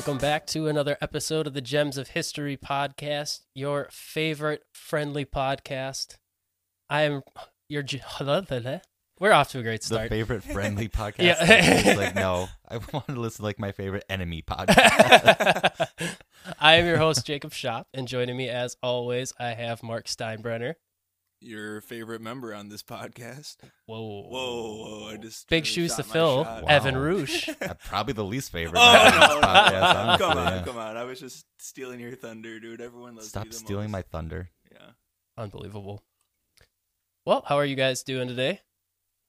Welcome back to another episode of the Gems of History podcast, your favorite friendly podcast. I am your. We're off to a great start. The favorite friendly podcast. Yeah. Like, no, I want to listen to like my favorite enemy podcast. I am your host, Jacob Shop, and joining me as always, I have Mark Steinbrenner. Your favorite member on this podcast. Whoa. Whoa, whoa! I just Big shoes to fill. Wow. Evan Roosh. Probably the least favorite. Oh no, podcast, no. honestly, come on, yeah. come on! I was just stealing your thunder, dude. Everyone loves you. Stop me the stealing most. my thunder. Yeah. Unbelievable. Well, how are you guys doing today?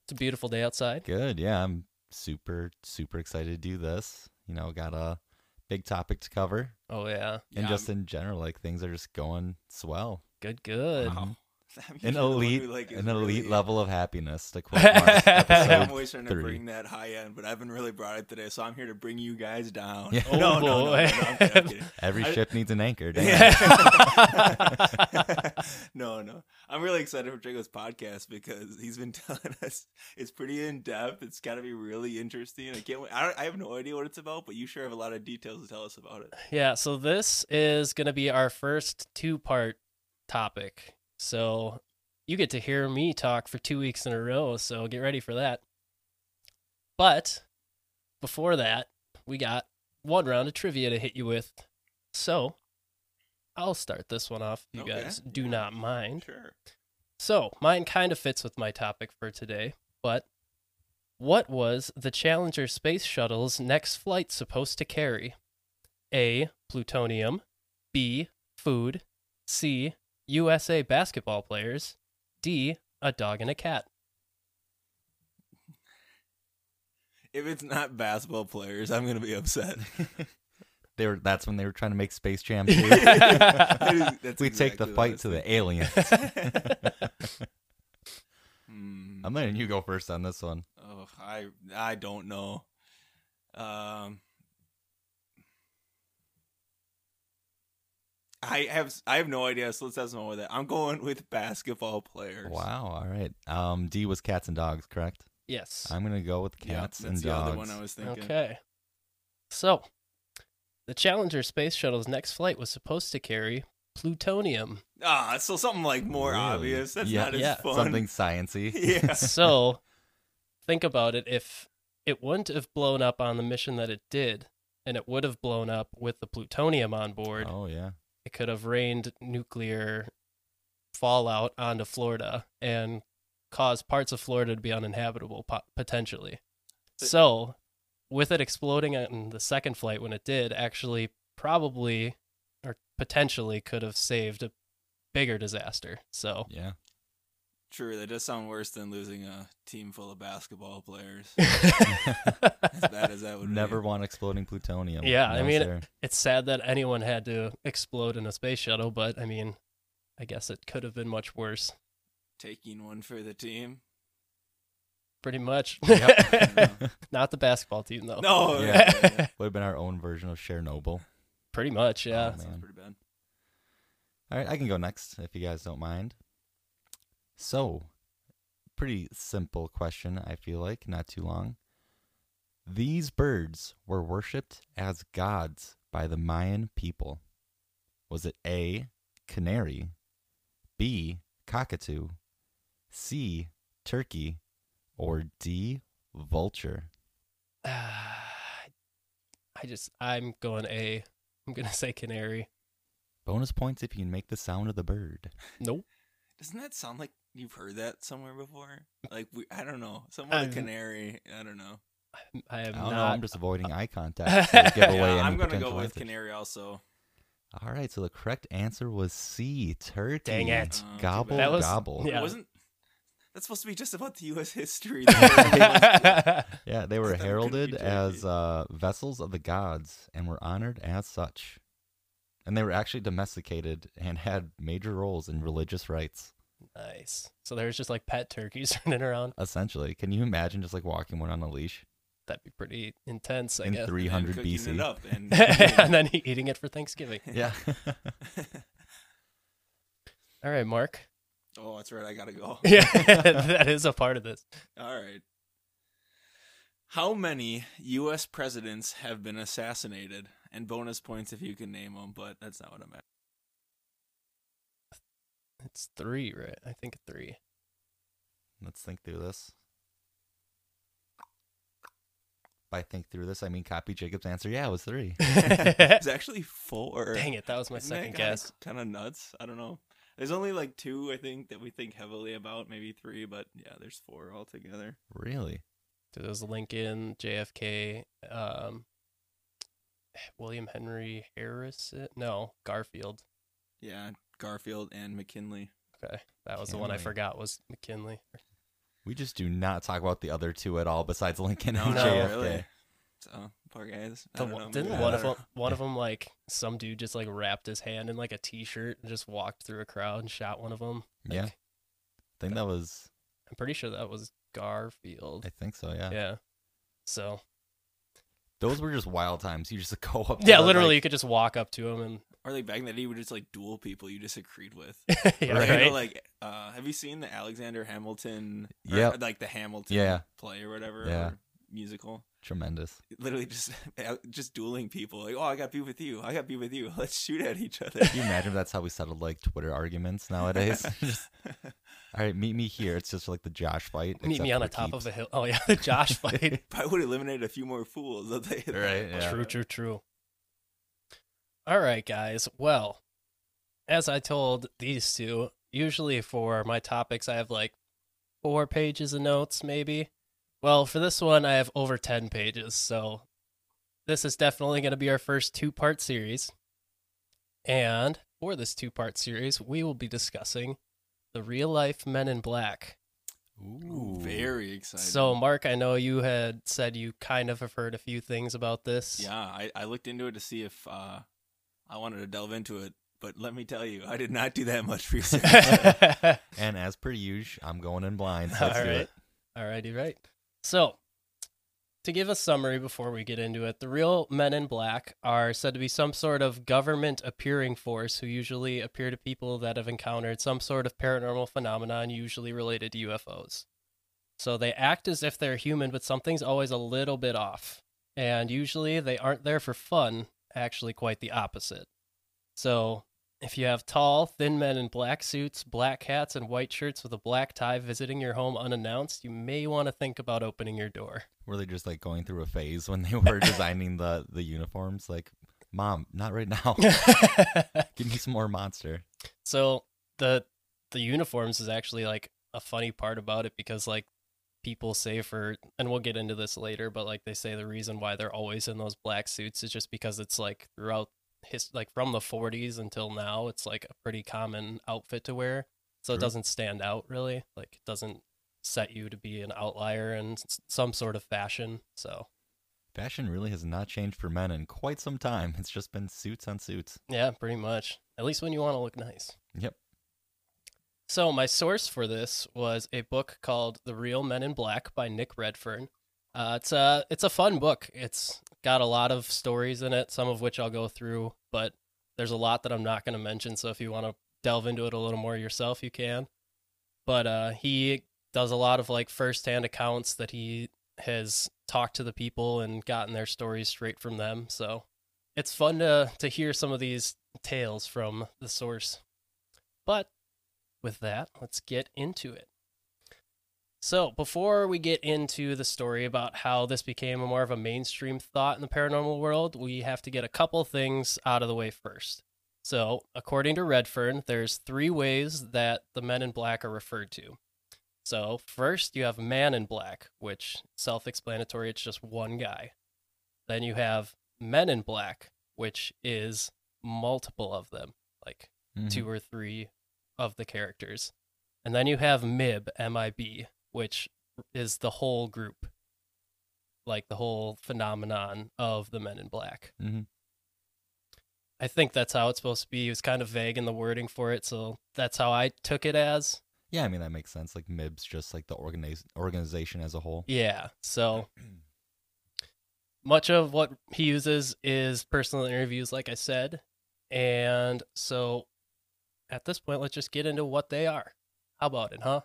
It's a beautiful day outside. Good. Yeah, I'm super, super excited to do this. You know, got a big topic to cover. Oh, yeah. And Yeah, just in general, like things are just going swell. Good, good. Wow. I'm- An you're the one elite, like, is an elite level of happiness. To quote Mark's I'm always trying to three. bring that high end, but Evan really brought it today, so I'm here to bring you guys down. Yeah. Oh, no, no, no, no, no, oh, boy. I'm kidding, I'm kidding. Every I- ship needs an anchor. Yeah. no, no. I'm really excited for Drago's podcast because he's been telling us it's pretty in depth. It's got to be really interesting. I can't. Wait. I, don't, I have no idea what it's about, but you sure have a lot of details to tell us about it. Yeah, so this is going to be our first two part topic. So you get to hear me talk for two weeks in a row, so get ready for that. But before that, we got one round of trivia to hit you with. So I'll start this one off. if You Okay. guys do not mind. Sure. So mine kind of fits with my topic for today, but what was the Challenger space shuttle's next flight supposed to carry? A. Plutonium. B. Food. C. USA basketball players. D. A dog and a cat. If it's not basketball players, I'm gonna be upset. They were. That's when they were trying to make Space Jam 2. That is- that's we take the exactly what I fight to the aliens. Hmm. I'm letting you go first on this one. Oh, I I don't know. Um, I have I have no idea. So let's have some more with that. I'm going with basketball players. Wow. All right. Um, D was cats and dogs, correct? yes. I'm gonna go with Yeah, cats that's and the dogs. other one I was thinking. Okay. So, the Challenger space shuttle's next flight was supposed to carry plutonium. Ah, so something like more Really? obvious. That's Yeah. not as Yeah. fun. Something sciency. Yeah. so think about it if it wouldn't have blown up on the mission that it did and it would have blown up with the plutonium on board Oh yeah. It could have rained nuclear fallout onto florida and caused parts of florida to be uninhabitable potentially so with it exploding on the second flight when it did actually probably or potentially could have saved a bigger disaster so Yeah. True. That does sound worse than losing a team full of basketball players. as bad as that would Never be. want exploding plutonium. Yeah, I mean, sir. it's sad that anyone had to explode in a space shuttle, but I mean, I guess it could have been much worse. Taking one for the team. Pretty much. Yep. Not the basketball team though. No. Yeah. yeah, yeah, yeah. would have been our own version of Chernobyl. Pretty much, yeah. Oh, That sounds pretty bad. All right, I can go next if you guys don't mind. So, pretty simple question, I feel like, not too long. These birds were worshipped as gods by the Mayan people. Was it A, canary, B, cockatoo, C, turkey, or D, vulture? I just I'm going A. I'm gonna say canary. Bonus points if you can make the sound of the bird. Nope. Doesn't that sound like you've heard that somewhere before? Like we, I don't know, somewhere I've- with canary. I don't know. I I am don't know. I'm just avoiding eye contact to give away Yeah, any I'm gonna go with advantage. canary also. All right, so the correct answer was C, turkey. Dang it. Uh, too Gobble. That was- gobble. yeah. Wasn't that's supposed to be just about the U.S. history? Yeah, they were I thought it was gonna be heralded as uh, vessels of the gods and were honored as such. And they were actually domesticated and had major roles in religious rites. Nice. So there's just like pet turkeys running around. Essentially, can you imagine just like walking one on a leash That'd be pretty intense, I in guess. 300 cooking BC? It up and, and then eating it for Thanksgiving. Yeah. All right, Mark. oh, that's right. I gotta go. Yeah, that is a part of this. All right. How many U.S. presidents have been assassinated and bonus points if you can name them, but that's not what I'm at. It's three, right? I think three. Let's think through this. By think through this, I mean copy Jacob's answer. Yeah, it was three. It's actually four. Dang it, that was my second guess. Kind of nuts. I don't know. There's only like two I think that we think heavily about, maybe three, but yeah, there's four altogether. really? So was Lincoln, JFK, um, William Henry Harris. No, Garfield. Yeah, Garfield and McKinley. Okay, that was the one I forgot was McKinley. We just do not talk about the other two at all besides Lincoln No, and no, JFK. really. So poor guys. The one- know, didn't one of them, one of them, like some dude, just like wrapped his hand in like a t-shirt and just walked through a crowd and shot one of them? Yeah. I think that was. I'm pretty sure that was Garfield. I think so. Yeah. Yeah. So Those were just wild times. You just go up. to yeah, them, literally, you could just walk up to him and Or like back in the day, you would just like duel people you disagreed with. yeah, Like, you know, right. like, uh, have you seen the Alexander Hamilton? Yeah, Like the Hamilton Yeah. play or whatever. Yeah. Or musical. tremendous. Literally just just dueling people. Like, oh, I got beef with you. I got beef with you. Let's shoot at each other. Can you imagine if that's how we settled like Twitter arguments nowadays? Just, all right, meet me here. It's just like the Josh fight. Meet me on the top keeps. of a hill. Oh yeah, the Josh fight. Probably would eliminate a few more fools. I'll tell. Right, yeah. True, true, true. All right, guys. Well, as I told these two, usually for my topics, I have like four pages of notes, maybe. Well, for this one, I have over 10 pages. So this is definitely going to be our first two part series. And for this two part series, we will be discussing the real life Men in Black. Ooh, very excited. So, Mark, I know you had said you kind of have heard a few things about this. yeah, I, I looked into it to see if uh, I wanted to delve into it, but let me tell you, I did not do that much research. And as per usual, I'm going in blind. All So let's do right. it. Alrighty, right. So, to give a summary before we get into it, the real men in black are said to be some sort of government appearing force who usually appear to people that have encountered some sort of paranormal phenomenon, usually related to UFOs. So they act as if they're human, but something's always a little bit off. And usually they aren't there for fun, actually, quite the opposite. So if you have tall, thin men in black suits, black hats, and white shirts with a black tie visiting your home unannounced, you may want to think about opening your door. Were they just like going through a phase when they were designing the the uniforms? Like, mom, not right now. Give me some more monster. so the the uniforms is actually like a funny part about it because like people say for and we'll get into this later, but like they say the reason why they're always in those black suits is just because it's like throughout his like from the 40s until now, it's like a pretty common outfit to wear. So it doesn't stand out really. Like it doesn't set you to be an outlier in some sort of fashion. So Fashion really has not changed for men in quite some time. It's just been suits on suits. yeah, pretty much. At least when you want to look nice. Yep. So my source for this was a book called The Real Men in Black by Nick Redfern. Uh, it's a it's a fun book. It's got a lot of stories in it, some of which I'll go through, but there's a lot that I'm not going to mention. So if you want to delve into it a little more yourself, you can. But uh, he does a lot of like firsthand accounts that he has talked to the people and gotten their stories straight from them. So it's fun to to hear some of these tales from the source. But with that, let's get into it. So, before we get into the story about how this became a more of a mainstream thought in the paranormal world, we have to get a couple things out of the way first. So, according to Redfern, there's three ways that the men in black are referred to. So, first you have man in black, which self-explanatory, it's just one guy. Then you have men in black, which is multiple of them, like Mhm. two or three of the characters. And then you have MIB, M I B, which is the whole group, like the whole phenomenon of the men in black. Mhm. I think that's how it's supposed to be. It was kind of vague in the wording for it, so that's how I took it as. Yeah, I mean that makes sense. Like MIB's just like the organiz- organization as a whole. Yeah, so much of what he uses is personal interviews, like I said. And so at this point, let's just get into what they are. How about it, huh?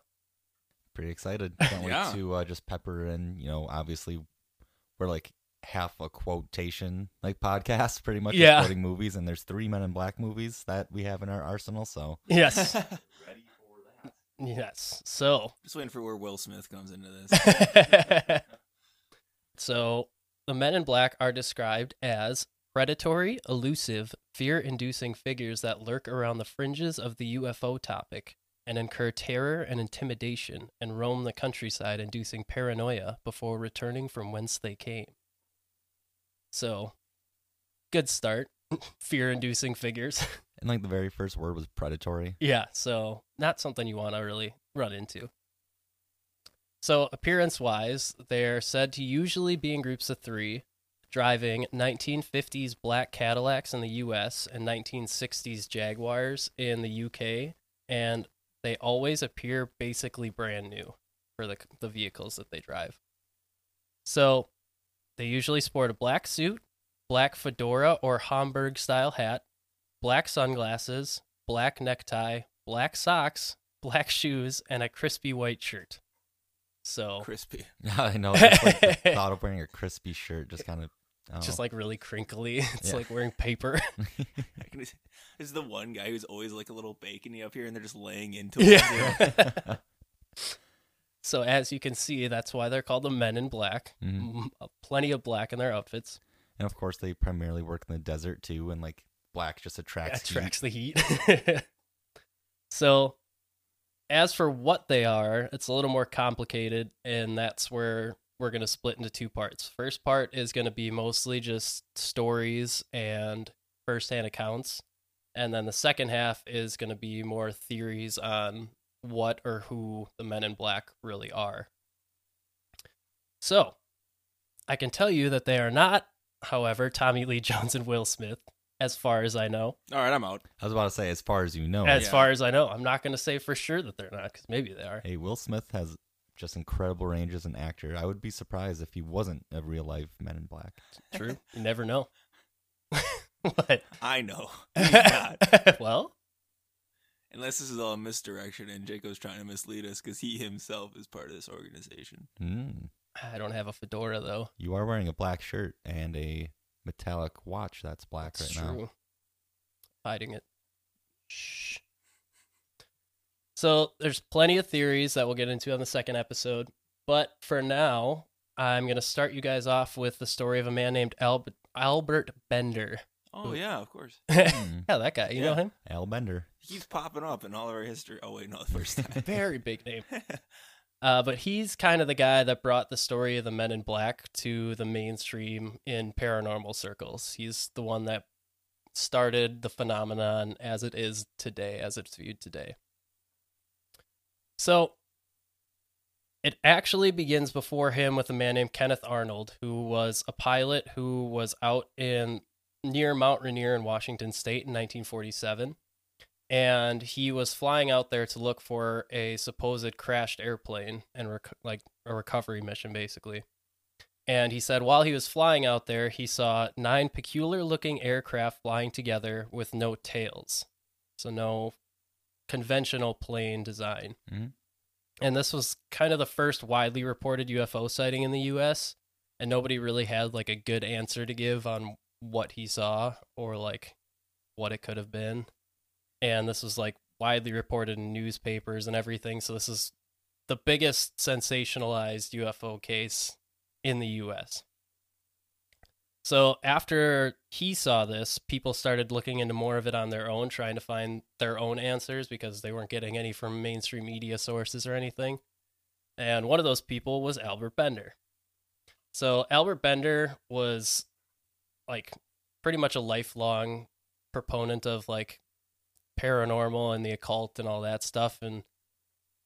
Pretty excited. Can't wait to uh, just pepper in. You know, obviously we're like half a quotation like podcast, pretty much. just Yeah. quoting movies, and there's three Men in Black movies that we have in our arsenal. So Yes. ready for that. yes. So Just waiting for where Will Smith comes into this. so the men in black are described as predatory, elusive, fear inducing figures that lurk around the fringes of the UFO topic and incur terror and intimidation and roam the countryside, inducing paranoia before returning from whence they came. So, good start. fear inducing figures. And like the very first word was predatory. Yeah, so not something you want to really run into. So, appearance wise, they're said to usually be in groups of three, driving 1950s black Cadillacs in the US and 1960s Jaguars in the UK, and they always appear basically brand new for the, the vehicles that they drive. So, they usually sport a black suit, black fedora or Homburg style hat, black sunglasses, black necktie, black socks, black shoes, and a crispy white shirt. So Crispy. I know. Just like the thought of wearing a crispy shirt just kind of. I just like really crinkly. It's Yeah. like wearing paper. I This is the one guy who's always like a little bacony up here, and they're just laying into him. yeah. so as you can see, that's why they're called the Men in Black. Mhm. M- Plenty of black in their outfits. And of course, they primarily work in the desert too, and like black just attracts. heat. attracts the heat. so, as for what they are, it's a little more complicated, and that's where we're going to split into two parts. First part is going to be mostly just stories and firsthand accounts, and then the second half is going to be more theories on what or who the Men in Black really are. So, I can tell you that they are not, however, Tommy Lee Jones and Will Smith, as far as I know. All right, I'm out. I was about to say, as far as you know, As yeah. far as I know, I'm not going to say for sure that they're not, because maybe they are. hey, Will Smith has just incredible range as an actor. I would be surprised if he wasn't a real life Men in Black. True. You never know. what? I know. He's not. well, Unless this is all a misdirection and Jaco's trying to mislead us because he himself is part of this organization. Mm. I don't have a fedora though. You are wearing a black shirt and a metallic watch that's black That's right now. true. Hiding it. Shh. So there's plenty of theories that we'll get into on the second episode, but for now, I'm going to start you guys off with the story of a man named Albert Albert Bender. Oh yeah, of course. yeah, Hmm. that guy. You know him? Al Bender. He keeps popping up in all of our history. Oh wait, no, the first time. Very big name. Uh, but he's kind of the guy that brought the story of the Men in Black to the mainstream in paranormal circles. He's the one that started the phenomenon as it is today, as it's viewed today. So it actually begins before him with a man named Kenneth Arnold, who was a pilot who was out in near Mount Rainier in Washington State in 1947 and he was flying out there to look for a supposed crashed airplane and rec- like a recovery mission basically. And he said while he was flying out there he saw nine peculiar looking aircraft flying together with no tails. So no conventional plane design Mhm. and this was kind of the first widely reported ufo sighting in the us and nobody really had like a good answer to give on what he saw or like what it could have been and this was like widely reported in newspapers and everything. So this is the biggest sensationalized UFO case in the US. So after he saw this, people started looking into more of it on their own, trying to find their own answers because they weren't getting any from mainstream media sources or anything. And one of those people was Albert Bender. So Albert Bender was like pretty much a lifelong proponent of like paranormal and the occult and all that stuff. And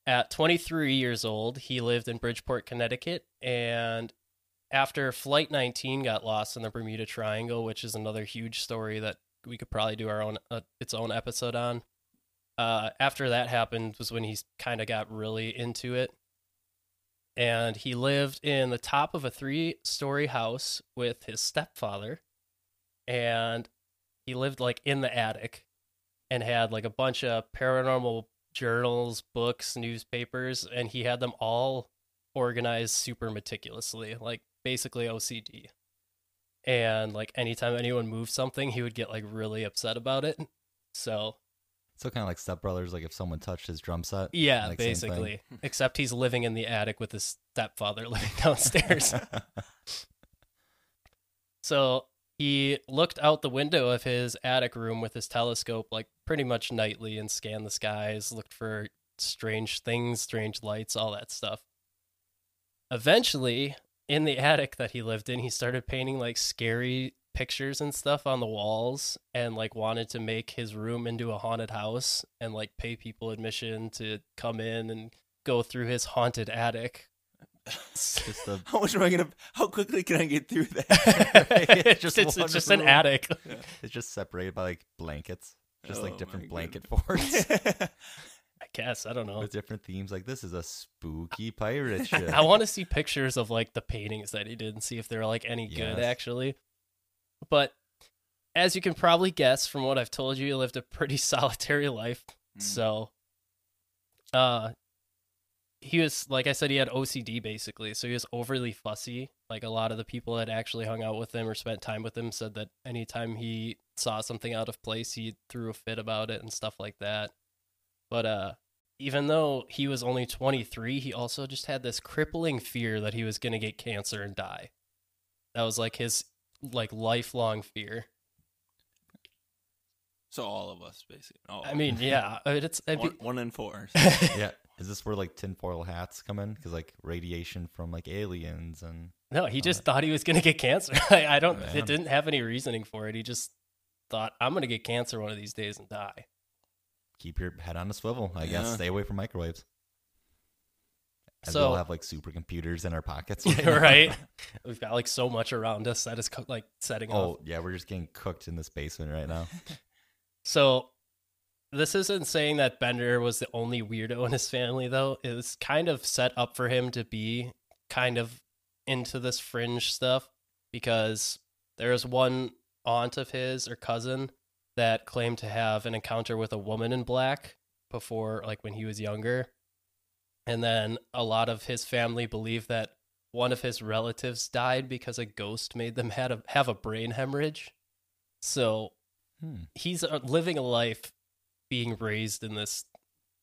at 23 years old, he lived in Bridgeport, Connecticut. And after Flight 19 got lost in the Bermuda Triangle, which is another huge story that we could probably do our own uh, its own episode on. Uh, after that happened was when he kind of got really into it. And he lived in the top of a three story house with his stepfather. And he lived like in the attic and had like a bunch of paranormal journals, books, newspapers, and he had them all organized super meticulously, like basically OCD. and like anytime anyone moved something, he would get like really upset about it. So So kind of like Step Brothers, like if someone touched his drum set. yeah, like, basically. Except he's living in the attic with his stepfather living downstairs. so he looked out the window of his attic room with his telescope like pretty much nightly and scanned the skies, looked for strange things, strange lights, all that stuff. Eventually, in the attic that he lived in, he started painting like scary pictures and stuff on the walls and like wanted to make his room into a haunted house and like pay people admission to come in and go through his haunted attic. just a How much am I gonna? How quickly can I get through that? it's Just just, it's, it's just an room. attic. it's just separated by like blankets, just Oh like different blanket goodness. forts I guess I don't know. with different themes. Like this is a spooky pirate ship. I want to see pictures of like the paintings that he did and see if they're like any good actually. But as you can probably guess from what I've told you, he lived a pretty solitary life. Mm. So uh he was like I said he had OCD basically. So he was overly fussy. Like a lot of the people that actually hung out with him or spent time with him said that anytime he saw something out of place, he threw a fit about it and stuff like that. But uh even though he was only 23, he also just had this crippling fear that he was going to get cancer and die. That was like his like lifelong fear. So all of us, basically. All I mean, us. yeah, it's it'd one, be- one in four. yeah. Is this where like tinfoil hats come in? Because like radiation from like aliens and no, he just thought he was going to get cancer. I, I don't. Man. It didn't have any reasoning for it. He just thought I'm going to get cancer one of these days and die. Keep your head on a swivel. I guess Yeah. stay away from microwaves. As So- we'll have like supercomputers in our pockets. right? We've got like so much around us that is co- like setting oh, off. Oh yeah, we're just getting cooked in this basement right now. So this isn't saying that Bender was the only weirdo in his family though. It was kind of set up for him to be kind of into this fringe stuff because there was one aunt of his or cousin that claimed to have an encounter with a woman in black before like when he was younger. And then a lot of his family believe that one of his relatives died because a ghost made them had a, have a brain hemorrhage. So Hmm. he's uh, living a life being raised in this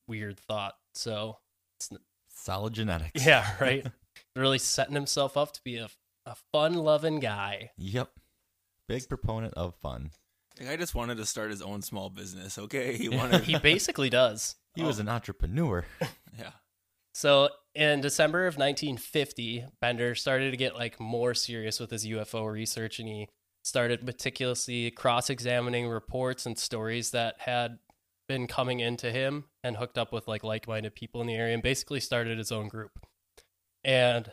weird thought. So, it's, Solid genetics. yeah, right. really setting himself up to be a, a fun loving guy. Yep. Big proponent of fun. The guy just wanted to start his own small business. Okay, he wanted. He basically does. He was Oh. an entrepreneur. yeah. So, in December of 1950, Bender started to get like more serious with his UFO research and he started meticulously cross-examining reports and stories that had been coming into him and hooked up with like like-minded people in the area and basically started his own group. And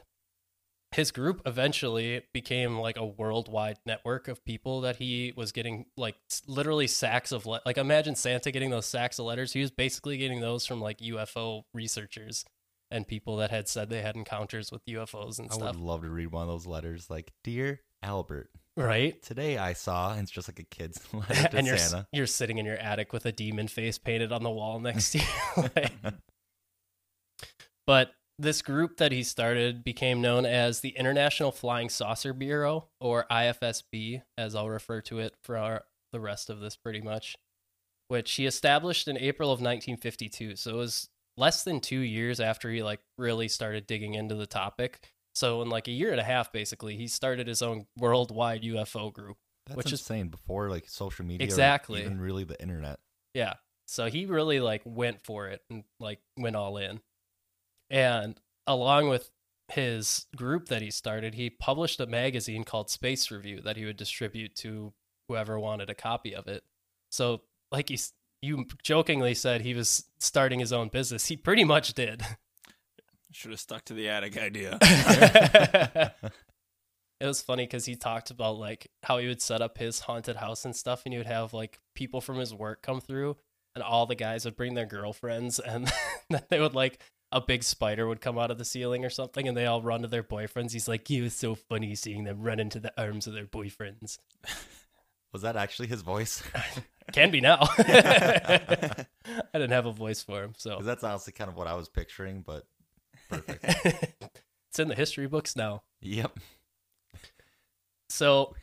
his group eventually became like a worldwide network of people that he was getting like literally sacks of le- like imagine Santa getting those sacks of letters. He was basically getting those from like UFO researchers and people that had said they had encounters with UFOs and I stuff. I would love to read one of those letters like, Dear Albert, Right? today I saw, and it's just like a kid's letter to and you're Santa. you're sitting in your attic with a demon face painted on the wall next to you. Like- but this group that he started became known as the International Flying Saucer Bureau, or IFSB, as I'll refer to it for our, the rest of this pretty much, which he established in April of 1952. So it was less than two years after he like really started digging into the topic. So in like a year and a half, basically, he started his own worldwide UFO group. That's which is- insane. Before like social media, Exactly. even really the internet. Yeah. So he really like went for it and like went all in. And along with his group that he started, he published a magazine called Space Review that he would distribute to whoever wanted a copy of it. So like you you jokingly said he was starting his own business. He pretty much did. Should have stuck to the attic idea. it was funny because he talked about like how he would set up his haunted house and stuff, and he would have like people from his work come through, and all the guys would bring their girlfriends, and then they would like a big spider would come out of the ceiling or something, and they all run to their boyfriends. He's like, "It was so funny seeing them run into the arms of their boyfriends." Was that actually his voice? Can be now. I didn't have a voice for him, so that's honestly kind of what I was picturing, but perfect. it's in the history books now. yep. So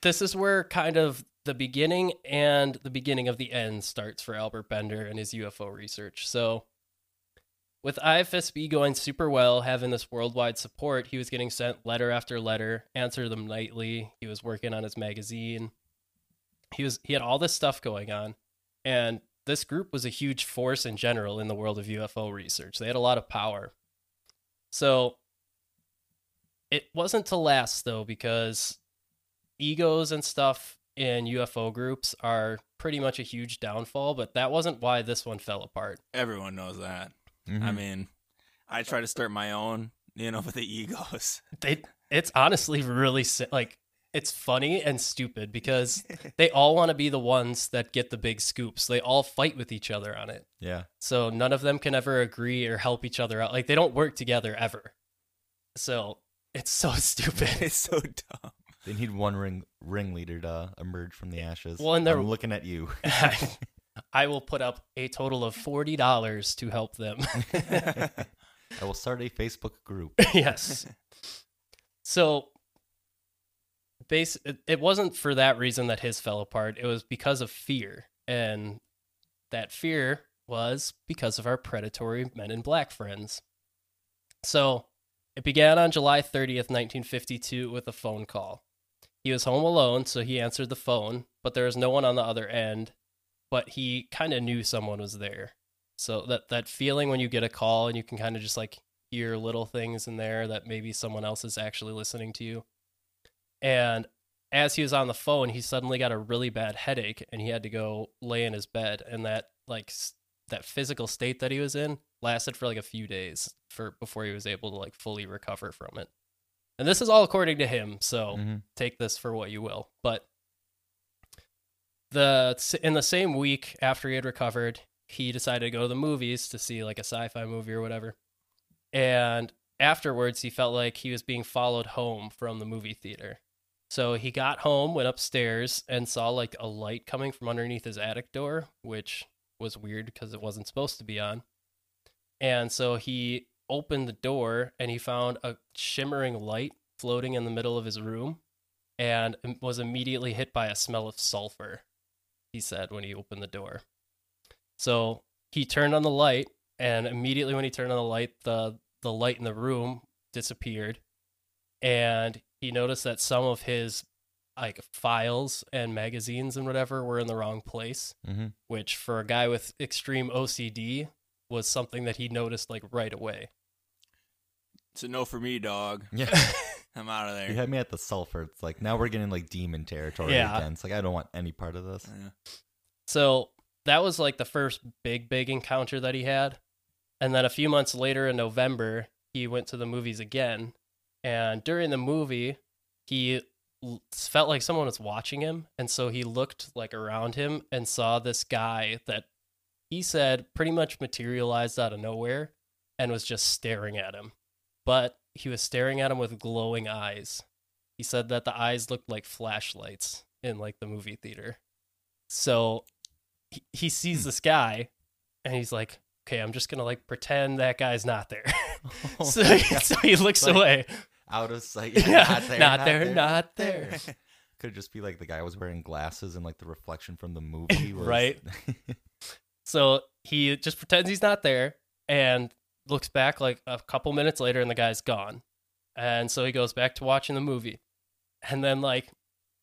this is where kind of the beginning and the beginning of the end starts for Albert Bender and his UFO research. So, with IFSB going super well, having this worldwide support, he was getting sent letter after letter, answer them nightly. He was working on his magazine. He was he had all this stuff going on, and this group was a huge force in general in the world of UFO research. They had a lot of power. So it wasn't to last though because egos and stuff in UFO groups are pretty much a huge downfall, but that wasn't why this one fell apart. Everyone knows that. I Mhm. mean, I try to start my own, you know, with the egos. They it's honestly really like it's funny and stupid because they all want to be the ones that get the big scoops. They all fight with each other on it. yeah. So none of them can ever agree or help each other out. Like they don't work together ever. So it's so stupid. it's so dumb. They need one ring ringleader to emerge from the ashes. Well, and they're- I'm looking at you. I will put up a total of forty dollars to help them. I will start a Facebook group. yes. So, base it, it wasn't for that reason that his fell apart. It was because of fear, and that fear was because of our predatory Men in Black friends. So, it began on July 30th, 1952, with a phone call. He was home alone, so he answered the phone, but there was no one on the other end. But he kind of knew someone was there. So that that feeling when you get a call and you can kind of just like hear little things in there that maybe someone else is actually listening to you. And as he was on the phone, he suddenly got a really bad headache and he had to go lay in his bed and that like that physical state that he was in lasted for like a few days for before he was able to like fully recover from it. And this is all according to him, so Mhm. take this for what you will. But the in the same week after he had recovered, he decided to go to the movies to see like a sci-fi movie or whatever. And afterwards, he felt like he was being followed home from the movie theater. So he got home, went upstairs, and saw like a light coming from underneath his attic door, which was weird because it wasn't supposed to be on. And so he opened the door and he found a shimmering light floating in the middle of his room and was immediately hit by a smell of sulfur, he said when he opened the door. So he turned on the light, and immediately when he turned on the light, the, the light in the room disappeared. And he noticed that some of his like files and magazines and whatever were in the wrong place, Mhm. which for a guy with extreme OCD was something that he noticed like right away. It's a no for me, dog. Yeah. I'm out of there. You had me at the sulfur. It's like now we're getting like demon territory Yeah. again. It's like I don't want any part of this. Yeah. So that was like the first big, big encounter that he had. And then a few months later in November, he went to the movies again. And during the movie, he l- felt like someone was watching him. And so he looked like around him and saw this guy that he said pretty much materialized out of nowhere and was just staring at him. But he was staring at him with glowing eyes. He said that the eyes looked like flashlights in like the movie theater. So he, he sees this guy and he's like, okay, I'm just going to like pretend that guy's not there. so, he, so he looks Like, away. Out of sight. Yeah, not there. not there, not there. Could just be like the guy was wearing glasses and like the reflection from the movie was Right. So he just pretends he's not there and looks back like a couple minutes later and the guy's gone. And so he goes back to watching the movie. And then like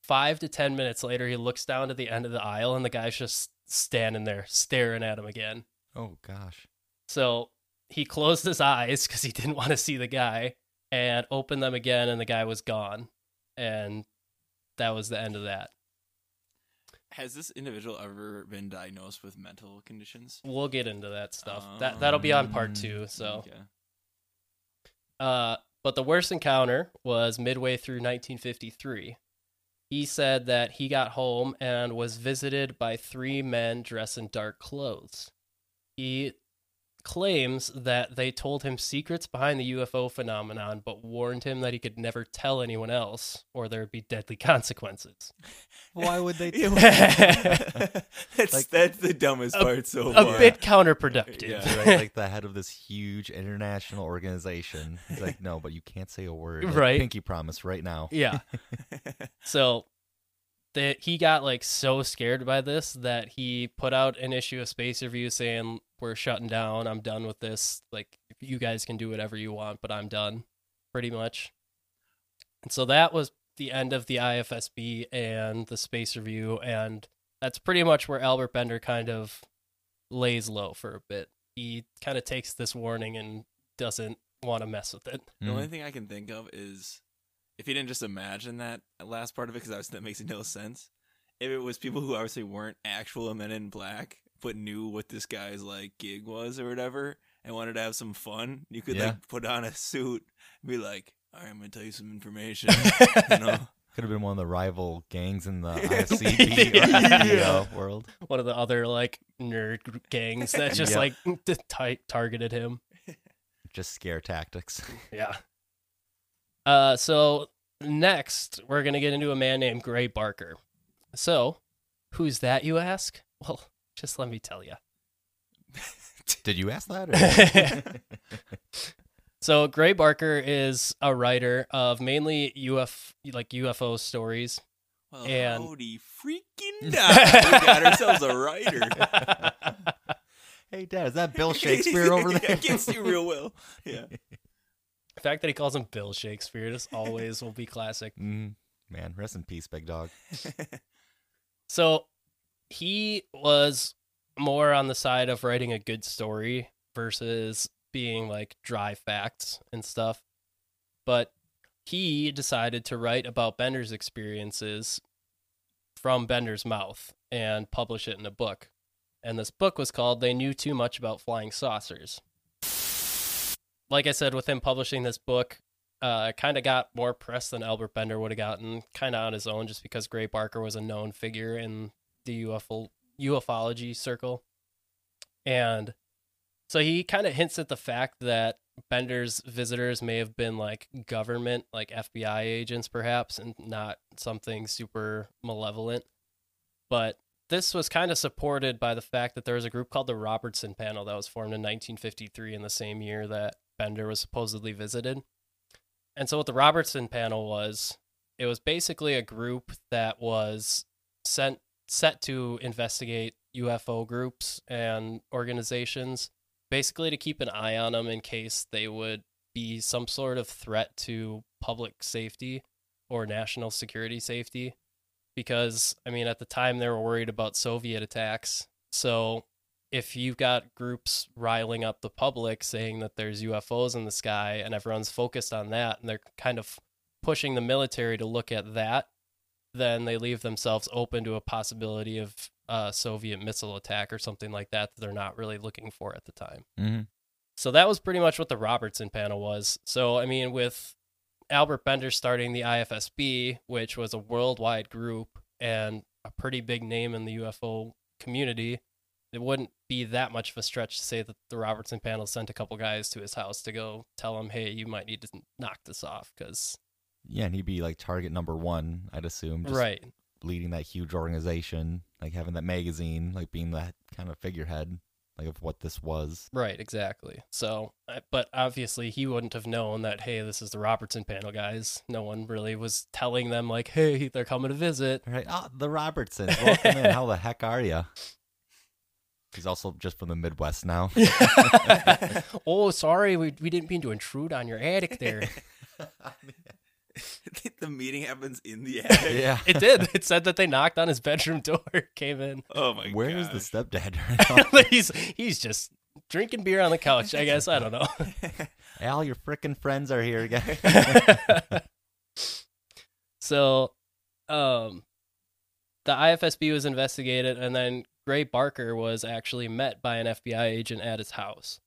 five to 10 minutes later, he looks down to the end of the aisle and the guy's just standing there staring at him again. oh gosh. So he closed his eyes because he didn't want to see the guy and opened them again, and the guy was gone. And that was the end of that. Has this individual ever been diagnosed with mental conditions? We'll get into that stuff. that that'll be on part Um, two. So, Okay. uh, but the worst encounter was midway through 1953. He said that he got home and was visited by three men dressed in dark clothes. He claims that they told him secrets behind the UFO phenomenon, but warned him that he could never tell anyone else or there would be deadly consequences. Why would they Yeah, do that's Like- that's the dumbest A- part so A far. A bit counterproductive. Yeah. right, like the head of this huge international organization. He's like, no, but you can't say a word. Like, Right. Pinky promise right now. yeah. So that he got like so scared by this that he put out an issue of Space Review saying we're shutting down. I'm done with this. Like you guys can do whatever you want, but I'm done, pretty much. And so that was the end of the IFSB and the Space Review, and that's pretty much where Albert Bender kind of lays low for a bit. He kind of takes this warning and doesn't want to mess with it. The Mm. only thing I can think of is if he didn't just imagine that last part of it, because that makes no sense. If it was people who obviously weren't actual Men in Black, but knew what this guy's like gig was or whatever, and wanted to have some fun, you could Yeah. like put on a suit and be like, "All right, I'm gonna tell you some information." you know, Could have been one of the rival gangs in the IFCB or Yeah. Uh, world. One of the other like nerd gangs that just Yeah. like t- ti- targeted him. Just scare tactics. Yeah. Uh, so next we're gonna get into a man named Gray Barker. So, who's that, you ask? Well, just let me tell you. Did you ask that? Or? So Gray Barker is a writer of mainly UF like UFO stories. well, And- howdy freaking die. we got ourselves a writer. hey, Dad, is that Bill Shakespeare over there? Against you real well. Yeah. The fact that he calls him Bill Shakespeare just always will be classic. Mm, man, rest in peace, big dog. So he was more on the side of writing a good story versus being like dry facts and stuff. But he decided to write about Bender's experiences from Bender's mouth and publish it in a book. And this book was called They Knew Too Much About Flying Saucers. Like I said, with him publishing this book, uh, kind of got more press than Albert Bender would have gotten, kind of on his own, just because Gray Barker was a known figure in the UFO ufology circle, and so he kind of hints at the fact that Bender's visitors may have been like government, like FBI agents, perhaps, and not something super malevolent. But this was kind of supported by the fact that there was a group called the Robertson Panel that was formed in 1953 in the same year that Bender was supposedly visited. And so what the Robertson panel was, it was basically a group that was sent set to investigate UFO groups and organizations, basically to keep an eye on them in case they would be some sort of threat to public safety or national security safety. Because I mean, at the time they were worried about Soviet attacks, so if you've got groups riling up the public saying that there's UFOs in the sky and everyone's focused on that and they're kind of pushing the military to look at that, then they leave themselves open to a possibility of a Soviet missile attack or something like that that they're not really looking for at the time. Mm-hmm. So that was pretty much what the Robertson panel was. So, I mean, with Albert Bender starting the IFSB, which was a worldwide group and a pretty big name in the UFO community, it wouldn't be that much of a stretch to say that the Robertson panel sent a couple guys to his house to go tell him, hey, you might need to knock this off because, Yeah, and he'd be like target number one, I'd assume. Just right. leading that huge organization, like having that magazine, like being that kind of figurehead, like of what this was. Right, exactly. So, but obviously he wouldn't have known that, hey, this is the Robertson panel guys. No one really was telling them, like, hey, they're coming to visit. Right? Oh, the Robertsons, welcome in. How the heck are you? He's also just from the Midwest now. oh, sorry, we, we didn't mean to intrude on your attic there. the meeting happens in the attic. yeah. it did. It said that they knocked on his bedroom door, came in. Oh my Where god. is the stepdad right now? he's he's just drinking beer on the couch, I guess. I don't know. Al, your freaking friends are here again. so, um, the IFSB was investigated, and then Gray Barker was actually met by an FBI agent at his house.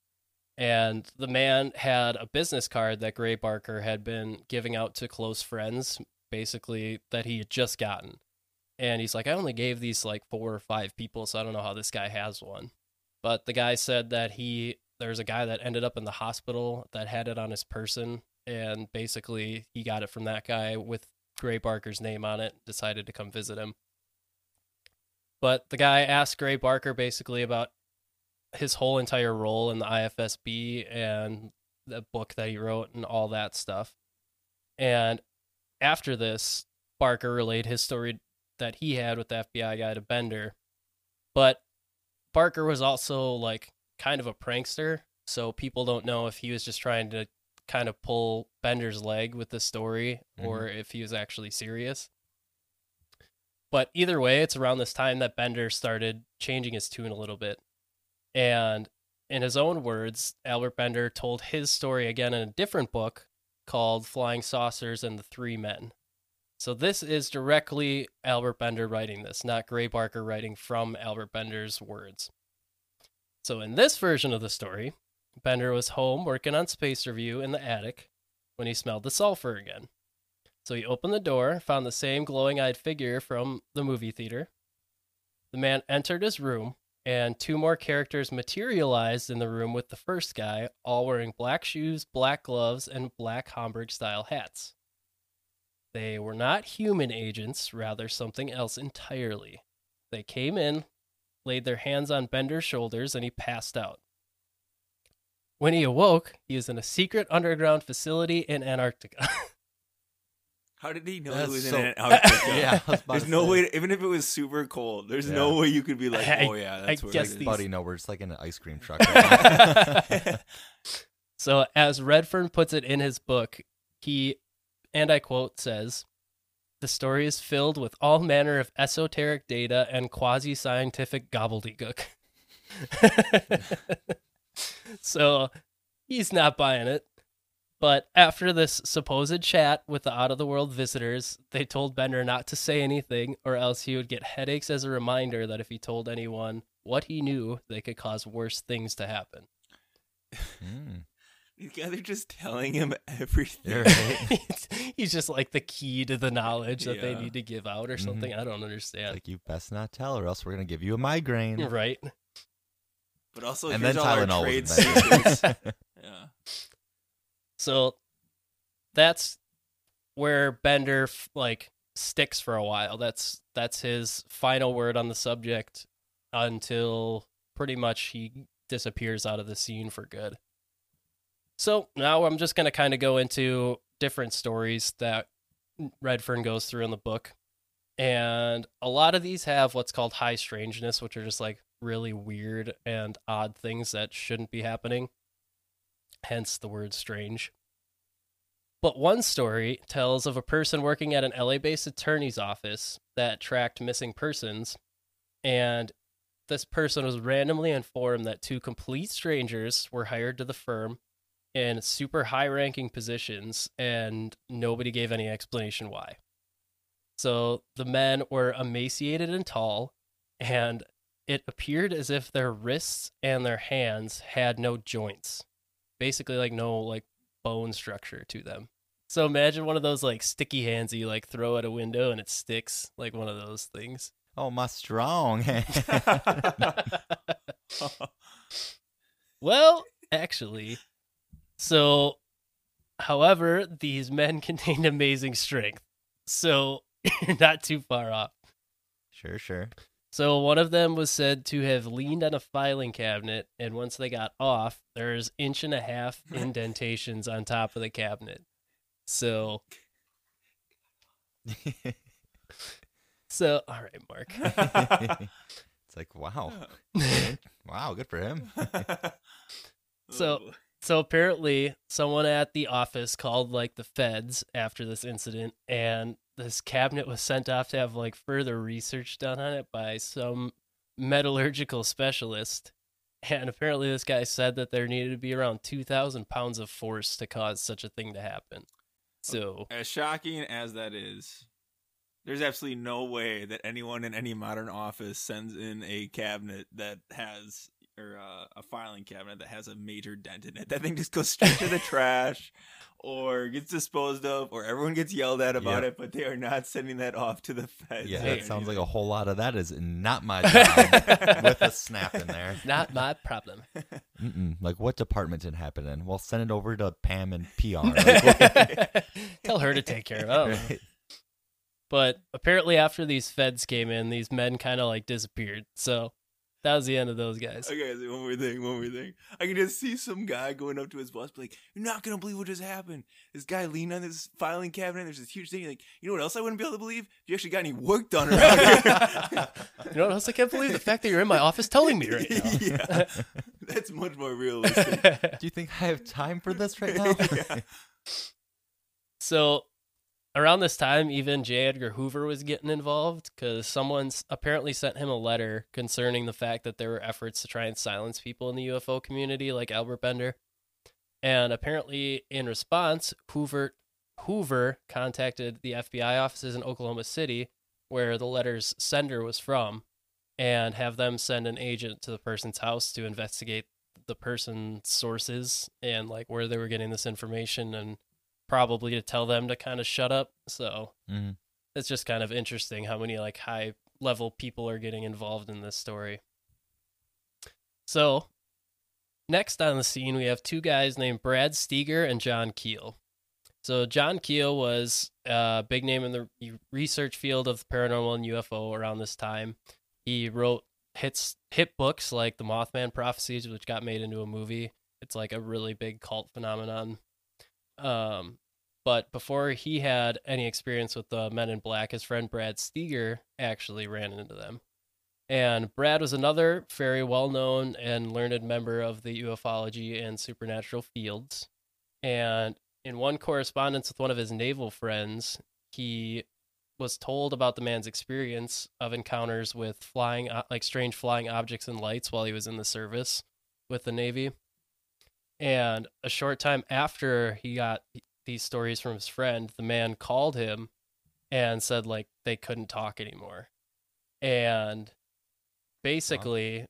And the man had a business card that Gray Barker had been giving out to close friends, basically, that he had just gotten. And he's like, I only gave these like four or five people, so I don't know how this guy has one. But the guy said that he, there's a guy that ended up in the hospital that had it on his person. And basically, he got it from that guy with Gray Barker's name on it, decided to come visit him. But the guy asked Gray Barker basically about his whole entire role in the IFSB and the book that he wrote and all that stuff. And after this, Barker relayed his story that he had with the FBI guy to Bender. But Barker was also like kind of a prankster, so people don't know if he was just trying to kind of pull Bender's leg with the story mm-hmm. or if he was actually serious. But either way, it's around this time that Bender started changing his tune a little bit. And in his own words, Albert Bender told his story again in a different book called Flying Saucers and the Three Men. So this is directly Albert Bender writing this, not Gray Barker writing from Albert Bender's words. So in this version of the story, Bender was home working on Space Review in the attic when he smelled the sulfur again. So he opened the door, found the same glowing eyed figure from the movie theater. The man entered his room, and two more characters materialized in the room with the first guy, all wearing black shoes, black gloves, and black Homburg style hats. They were not human agents, rather something else entirely. They came in, laid their hands on Bender's shoulders, and he passed out. When he awoke, he was in a secret underground facility in Antarctica. How did he know That's it was so- in Antarctica? Yeah, I was about There's no say. way, even if it was super cold, there's Yeah. no way you could be like, oh yeah, that's I where guess it is. these- Buddy, no, we're just like in an ice cream truck. right. So, as Redfern puts it in his book, he, and I quote, says, The story is filled with all manner of esoteric data and quasi scientific gobbledygook. so, he's not buying it. But after this supposed chat with the out of the world visitors, they told Bender not to say anything, or else he would get headaches as a reminder that if he told anyone what he knew, they could cause worse things to happen. Mm, These guys are just telling him everything. right. He's just like the key to the knowledge that they need to give out or something. I don't understand. Like you best not tell, or else we're gonna give you a migraine. right? But also, and here's then all our trade secrets. yeah. So that's where Bender like sticks for a while. That's that's his final word on the subject until pretty much he disappears out of the scene for good. So now I'm just going to kind of go into different stories that Redfern goes through in the book. And a lot of these have what's called high strangeness, which are just like really weird and odd things that shouldn't be happening. Hence the word strange. But one story tells of a person working at an LA based attorney's office that tracked missing persons. And this person was randomly informed that two complete strangers were hired to the firm in super high ranking positions, and nobody gave any explanation why. So the men were emaciated and tall, and it appeared as if their wrists and their hands had no joints. Basically, like no like bone structure to them. So imagine one of those like sticky hands that you like throw at a window and it sticks, like one of those things. oh, my strong hand. Well, actually, so however, these men contained amazing strength. So you're not too far off. sure, sure. So one of them was said to have leaned on a filing cabinet, and once they got off, there's inch and a half indentations on top of the cabinet. So, so all right, Mark. it's like wow, wow, good for him. So- So apparently, someone at the office called like the feds after this incident, and this cabinet was sent off to have like further research done on it by some metallurgical specialist. And apparently, this guy said that there needed to be around 2,000 pounds of force to cause such a thing to happen. So, as shocking as that is, there's absolutely no way that anyone in any modern office sends in a cabinet that has or uh, a filing cabinet that has a major dent in it. That thing just goes straight to the trash or gets disposed of or everyone gets yelled at about Yep. it, but they are not sending that off to the feds. Yeah, that sounds like a whole lot of that is not my job. with a snap in there. not my problem. Mm-mm. Like, what department did it happen in? Well, send it over to Pam and PR. Like, Tell her to take care of it. I don't know. right? But apparently, after these feds came in, these men kind of like disappeared. So that was the end of those guys. Okay, so one more thing, one more thing. I can just see some guy going up to his boss, be like, "You're not gonna believe what just happened." This guy leaned on this filing cabinet. There's this huge thing. Like, you know what else I wouldn't be able to believe? You actually got any work done around here. You know what else? I can't believe the fact that you're in my office telling me right now. yeah, that's much more realistic. Do you think I have time for this right now? Yeah. So around this time, even J. Edgar Hoover was getting involved because someone's apparently sent him a letter concerning the fact that there were efforts to try and silence people in the UFO community, like Albert Bender. And apparently, in response, Hoover Hoover contacted the FBI offices in Oklahoma City, where the letter's sender was from, and have them send an agent to the person's house to investigate the person's sources and like where they were getting this information and probably to tell them to kind of shut up. So Mhm. it's just kind of interesting how many like high level people are getting involved in this story. So next on the scene, we have two guys named Brad Steiger and John Keel. So John Keel was a big name in the research field of paranormal and UFO around this time. He wrote hits hit books like The Mothman Prophecies, which got made into a movie. It's like a really big cult phenomenon. Um, but before he had any experience with the Men in Black, his friend Brad Steiger actually ran into them. And Brad was another very well known and learned member of the ufology and supernatural fields. And in one correspondence with one of his naval friends, he was told about the man's experience of encounters with flying, uh, like strange flying objects and lights while he was in the service with the Navy. And a short time after he got these stories from his friend, the man called him and said like they couldn't talk anymore. And basically,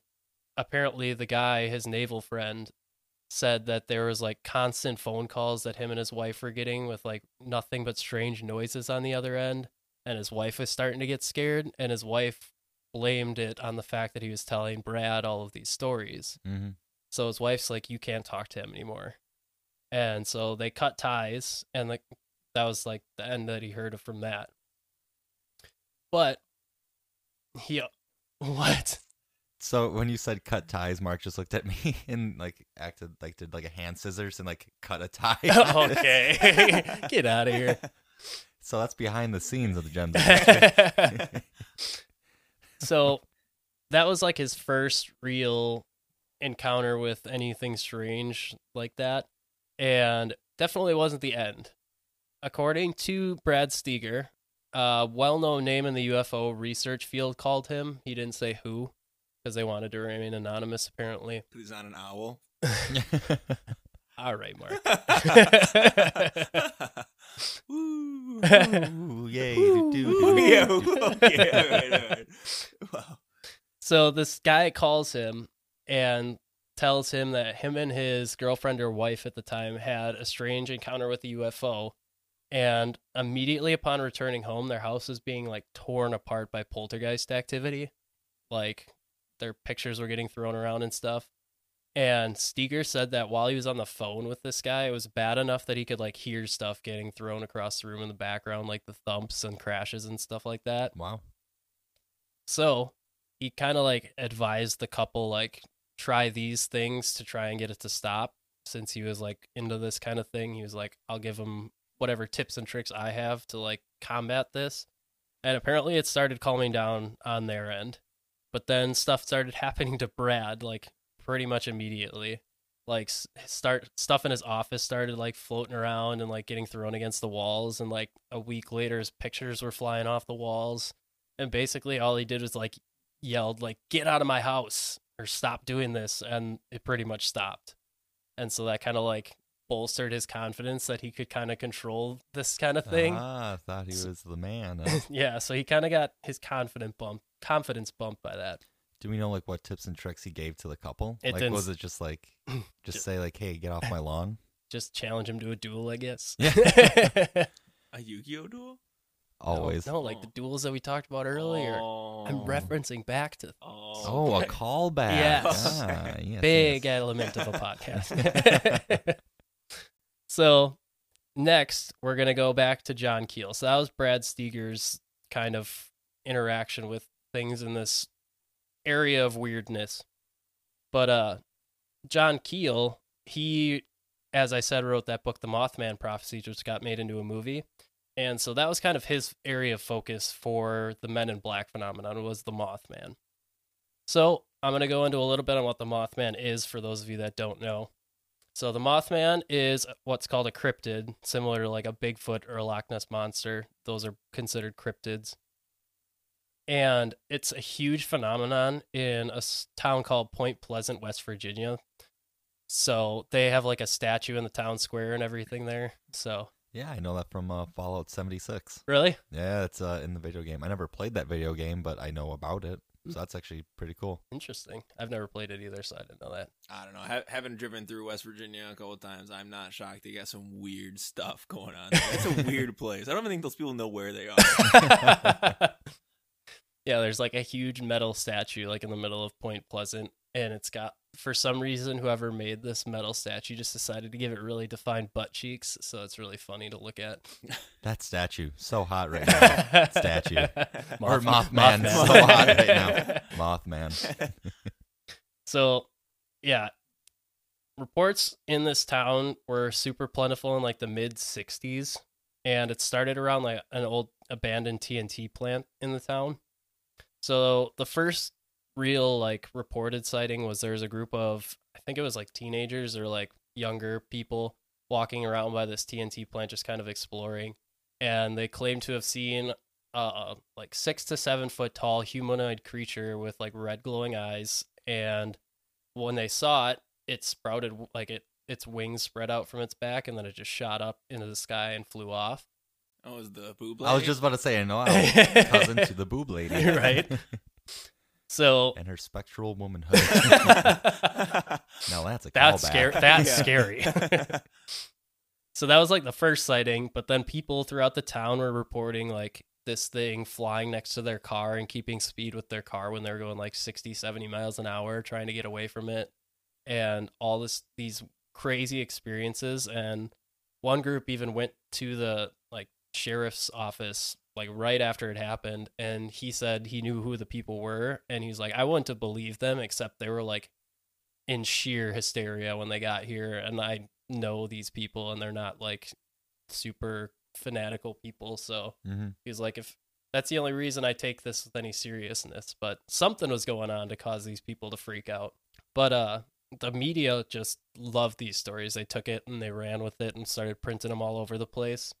apparently the guy, his naval friend, said that there was like constant phone calls that him and his wife were getting with like nothing but strange noises on the other end. And his wife was starting to get scared, and his wife blamed it on the fact that he was telling Brad all of these stories. Mm hmm So his wife's like, you can't talk to him anymore. And so they cut ties, and like that was like the end that he heard from that. But he, uh, what? So when you said cut ties, Mark just looked at me and like acted like did like a hand scissors and like cut a tie. okay, get out of here. So that's behind the scenes of the Gems. So that was like his first real encounter with anything strange like that and definitely wasn't the end according to brad steiger a well-known name in the ufo research field called him he didn't say who because they wanted to remain anonymous apparently He's not an owl. all right mark Woo. Ooh, yay! Ooh, do, do, ooh. yeah. Okay. All right. All right. Wow. So this guy calls him and tells him that him and his girlfriend or wife at the time had a strange encounter with a UFO. And immediately upon returning home, their house is being like torn apart by poltergeist activity. Like their pictures were getting thrown around and stuff. And Steiger said that while he was on the phone with this guy, it was bad enough that he could like hear stuff getting thrown across the room in the background, like the thumps and crashes and stuff like that. Wow. So he kind of like advised the couple like try these things to try and get it to stop. Since he was like into this kind of thing, he was like, I'll give him whatever tips and tricks I have to like combat this. And apparently, it started calming down on their end. But then stuff started happening to Brad like pretty much immediately. Like start stuff in his office started like floating around and like getting thrown against the walls. And like a week later, his pictures were flying off the walls and basically all he did was like yelled like get out of my house or stop doing this and it pretty much stopped and so that kind of like bolstered his confidence that he could kind of control this kind of thing Ah, I thought he was the man. Yeah so he kind of got his confident bump confidence bumped by that do we know like what tips and tricks he gave to the couple? It like, was it just like just say like, "Hey, get off my lawn"? just challenge him to a duel i guess Yeah. A Yu-Gi-Oh duel? Always. no, no like the duels that we talked about earlier Oh. i'm referencing back to Oh. Oh, a callback. Yes. Ah, yes, big yes. element of a podcast. so next, we're gonna go back to John Keel. So that was Brad Steiger's kind of interaction with things in this area of weirdness. But uh John Keel, he as I said wrote that book The Mothman Prophecies which got made into a movie. And so that was kind of his area of focus for the Men in Black phenomenon was the Mothman. So, I'm going to go into a little bit on what the Mothman is for those of you that don't know. So the Mothman is what's called a cryptid, similar to like a Bigfoot or a Loch Ness monster. Those are considered cryptids. And it's a huge phenomenon in a town called Point Pleasant, West Virginia. So they have like a statue in the town square and everything there. So Yeah, I know that from uh, Fallout 76. really Yeah, it's uh, in the video game. I never played that video game, but I know about it. So that's actually pretty cool. interesting. I've never played it either, so I didn't know that. I don't know. Ha- having driven through West Virginia a couple times, I'm not shocked. They got some weird stuff going on. There. It's a weird place. I don't even think those people know where they are. yeah, there's like a huge metal statue like in the middle of Point Pleasant, and it's got for some reason whoever made this metal statue just decided to give it really defined butt cheeks, so it's really funny to look at. That statue, so hot right now. Statue. or Mothman, Mothman. so hot right now. Mothman. So, yeah, reports in this town were super plentiful in like the mid 60s, and it started around like an old abandoned TNT plant in the town. So, the first real like reported sighting was there was a group of, I think it was like teenagers or like younger people walking around by this TNT plant just kind of exploring, and they claimed to have seen uh like six to seven foot tall humanoid creature with like red glowing eyes and when they saw it it sprouted like it its wings spread out from its back and then it just shot up into the sky and flew off That was the boob. I was just about to say, I know I'm cousin to the boob lady. Right. so and her spectral womanhood. now that's a that's callback. scary that's Yeah. scary so that was like the first sighting but then people throughout the town were reporting like this thing flying next to their car and keeping speed with their car when they're going like 60 70 miles an hour trying to get away from it and all this these crazy experiences and one group even went to the like sheriff's office like right after it happened and he said he knew who the people were and he's like I wouldn't have believed them except they were like in sheer hysteria when they got here and I know these people and they're not like super fanatical people. So hmm he's like if that's the only reason I take this with any seriousness but something was going on to cause these people to freak out. But uh the media just loved these stories. They took it and they ran with it and started printing them all over the place.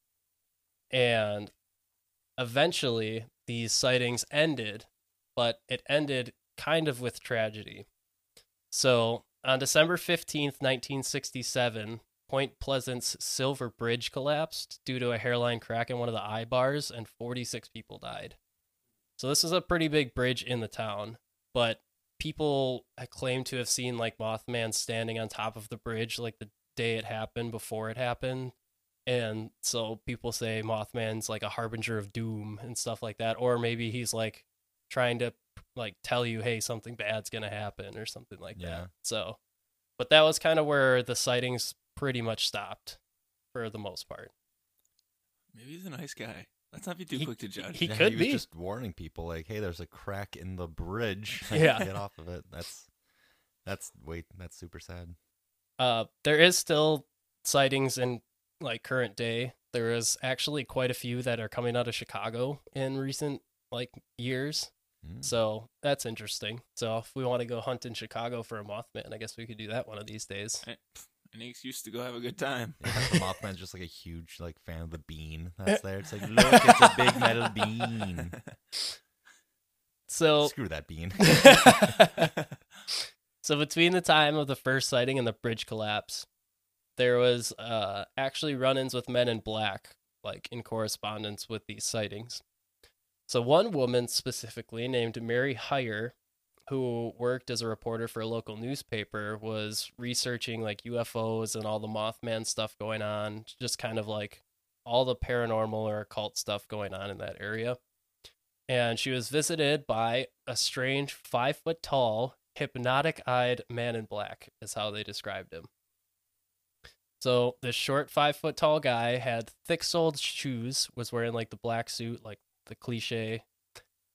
And eventually these sightings ended but it ended kind of with tragedy so on December 15th, 1967, Point Pleasant's Silver Bridge collapsed due to a hairline crack in one of the eye bars, and 46 people died. So this is a pretty big bridge in the town, but people claim to have seen like Mothman standing on top of the bridge like the day it happened before it happened. And so people say Mothman's like a harbinger of doom and stuff like that, or maybe he's like trying to like tell you, hey, something bad's gonna happen or something like Yeah. that. So, but that was kind of where the sightings pretty much stopped for the most part. Maybe he's a nice guy. Let's not be too He- quick to judge. he Yeah, could he was be. just warning people, like, "Hey, there's a crack in the bridge. Like, Yeah. get off of it." That's that's wait, that's super sad. Uh, there is still sightings in like current day. There is actually quite a few that are coming out of Chicago in recent like years. Mm. So that's interesting. So if we want to go hunt in Chicago for a Mothman, I guess we could do that one of these days. Any excuse to go have a good time. Yeah, the Mothman's just like a huge like fan of the bean that's there. It's like, look, it's a big metal bean. So Screw that bean. so between the time of the first sighting and the bridge collapse, there was uh, actually run-ins with men in black, like in correspondence with these sightings. So one woman specifically, named Mary Hyre, who worked as a reporter for a local newspaper, was researching like UFOs and all the Mothman stuff going on, just kind of like all the paranormal or occult stuff going on in that area. And she was visited by a strange five foot tall, hypnotic eyed man in black, is how they described him. So this short five foot tall guy had thick soled shoes, was wearing like the black suit, like the cliche.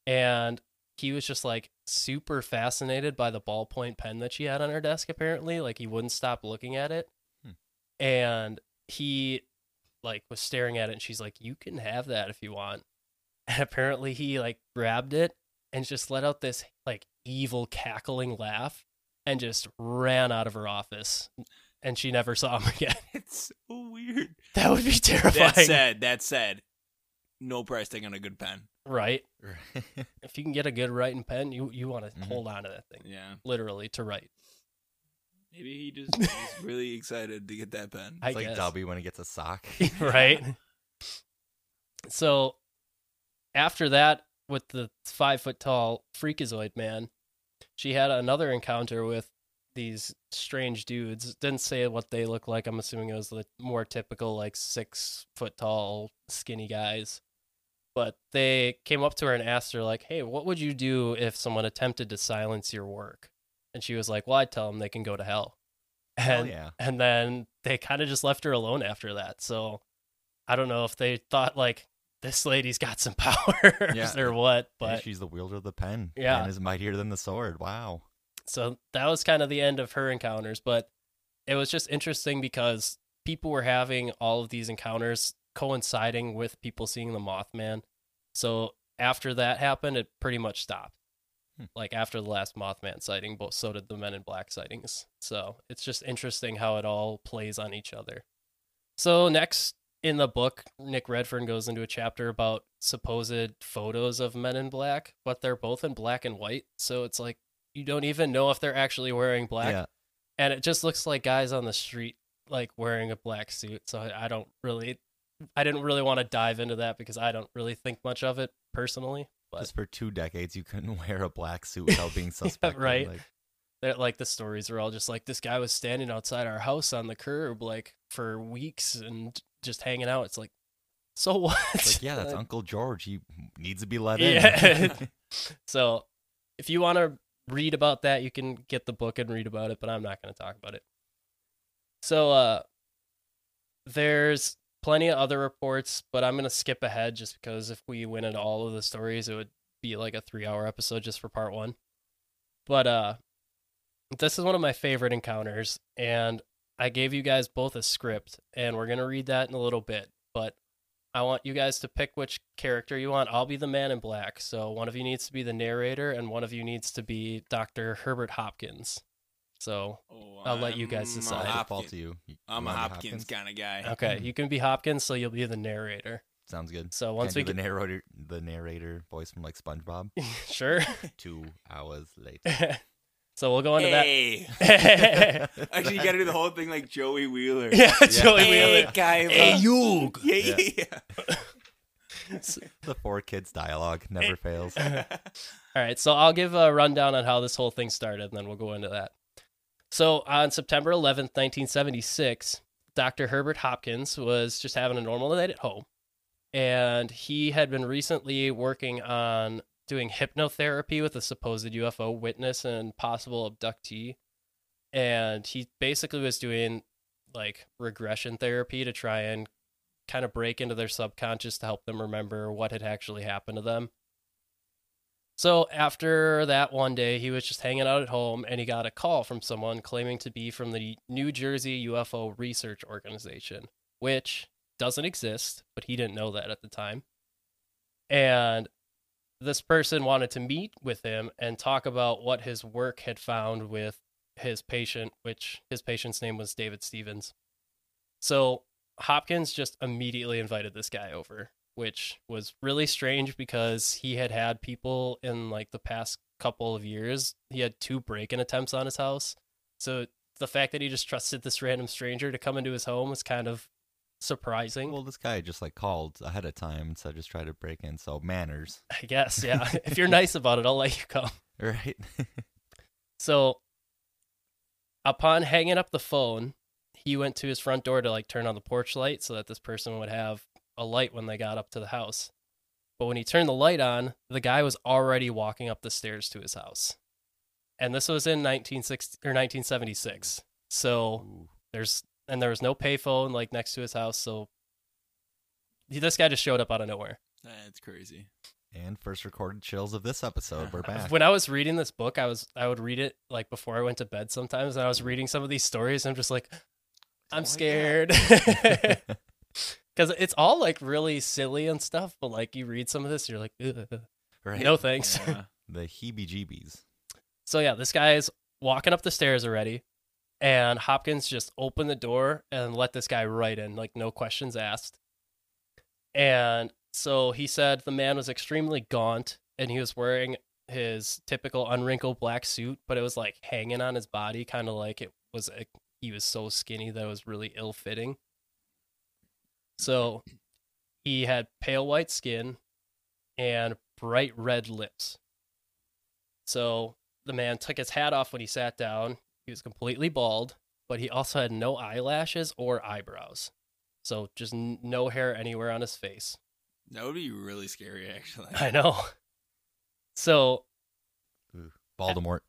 And he was just like super fascinated by the ballpoint pen that she had on her desk apparently like he wouldn't stop looking at it Hmm. and he like was staring at it and she's like you can have that if you want and apparently he like grabbed it and just let out this like evil cackling laugh and just ran out of her office and she never saw him again It's so weird. that would be terrifying That said, that said, no price tag on a good pen. right if you can get a good writing pen you you want to Mhm. hold on to that thing Yeah. literally to write Maybe he just is really excited to get that pen. I It's like guess. Dobby when he gets a sock. right? So after that, with the five foot tall freakazoid man, she had another encounter with these strange dudes. Didn't say what they look like. I'm assuming it was the more typical, like six foot tall, skinny guys. But they came up to her and asked her, like, "Hey, what would you do if someone attempted to silence your work?" And she was like, "Well, I'd tell them they can go to hell." Hell And yeah. and then they kind of just left her alone after that. So I don't know if they thought like this lady's got some powers Yeah. or what, but she's the wielder of the pen. Yeah. Pen is mightier than the sword. Wow. So that was kind of the end of her encounters. But it was just interesting because people were having all of these encounters coinciding with people seeing the Mothman. So after that happened, it pretty much stopped. Hmm. Like after the last Mothman sighting, but so did the Men in Black sightings. So it's just interesting how it all plays on each other. So next in the book, Nick Redfern goes into a chapter about supposed photos of Men in Black, but they're both in black and white. So it's like you don't even know if they're actually wearing black, Yeah. and it just looks like guys on the street like wearing a black suit. So I, I don't really, I didn't really want to dive into that because I don't really think much of it personally. But Just for two decades, you couldn't wear a black suit without being suspected. right. Like, that like the stories are all just like this guy was standing outside our house on the curb like for weeks and just hanging out. It's like, so what? it's like, yeah, that's Uncle George. He needs to be let Yeah. in. So if you want to read about that, you can get the book and read about it, but I'm not going to talk about it. So uh there's plenty of other reports, but I'm going to skip ahead just because if we went into all of the stories, it would be like a 3-hour episode just for part 1. But uh this is one of my favorite encounters and I gave you guys both a script and we're going to read that in a little bit, but I want you guys to pick which character you want. I'll be the man in black. So one of you needs to be the narrator, and one of you needs to be Dr. Herbert Hopkins. So, Oh, I'll let you guys decide. I'll Hopkins- default to you. You- I'm you a wanna Hopkins, kind of guy. okay, you can be Hopkins, so you'll be the narrator. Sounds good. So once Can't we do the narrator, the narrator voice from like SpongeBob. sure. Two hours later. so we'll go into Hey. that. Actually, you got to do the whole thing like Joey Wheeler. yeah, Joey Hey, Wheeler. guy. Hey, you. Yeah, Yeah. yeah. the four kids dialogue never fails. All right, so I'll give a rundown on how this whole thing started, and then we'll go into that. So on September 11th, 1976, Dr. Herbert Hopkins was just having a normal night at home, and he had been recently working on doing hypnotherapy with a supposed UFO witness and possible abductee. And he basically was doing like regression therapy to try and kind of break into their subconscious to help them remember what had actually happened to them. So after that one day, he was just hanging out at home and he got a call from someone claiming to be from the New Jersey UFO Research Organization, which doesn't exist, but he didn't know that at the time. And this person wanted to meet with him and talk about what his work had found with his patient, which his patient's name was David Stevens. So Hopkins just immediately invited this guy over, which was really strange because he had had people in like the past couple of years. He had two break-in attempts on his house. So the fact that he just trusted this random stranger to come into his home was kind of surprising. Well, this guy just like called ahead of time instead of just try to break in. So manners, I guess, yeah. if you're nice about it, I'll let you come. right? So upon hanging up the phone, he went to his front door to like turn on the porch light so that this person would have a light when they got up to the house. But when he turned the light on, the guy was already walking up the stairs to his house. And this was in 1960 or 1976. So Ooh. there's and there was no payphone like next to his house, so he- this guy just showed up out of nowhere. That's crazy. And first recorded chills of this episode. We're back. When I was reading this book, I was I would read it like before I went to bed sometimes, and I was reading some of these stories. And I'm just like, I'm like that. scared because it's all like really silly and stuff. But like you read some of this, you're like, right? no thanks. Yeah. The heebie jeebies. So yeah, this guy is walking up the stairs already, and Hopkins just opened the door and let this guy right in, like no questions asked. And so he said the man was extremely gaunt and he was wearing his typical unwrinkled black suit, but it was like hanging on his body, kind of like it was. A, he was so skinny that it was really ill fitting. So he had pale white skin and bright red lips. So the man took his hat off when he sat down. He was completely bald, but he also had no eyelashes or eyebrows. So just n- no hair anywhere on his face. That would be really scary, actually. I know. So Ooh, Voldemort.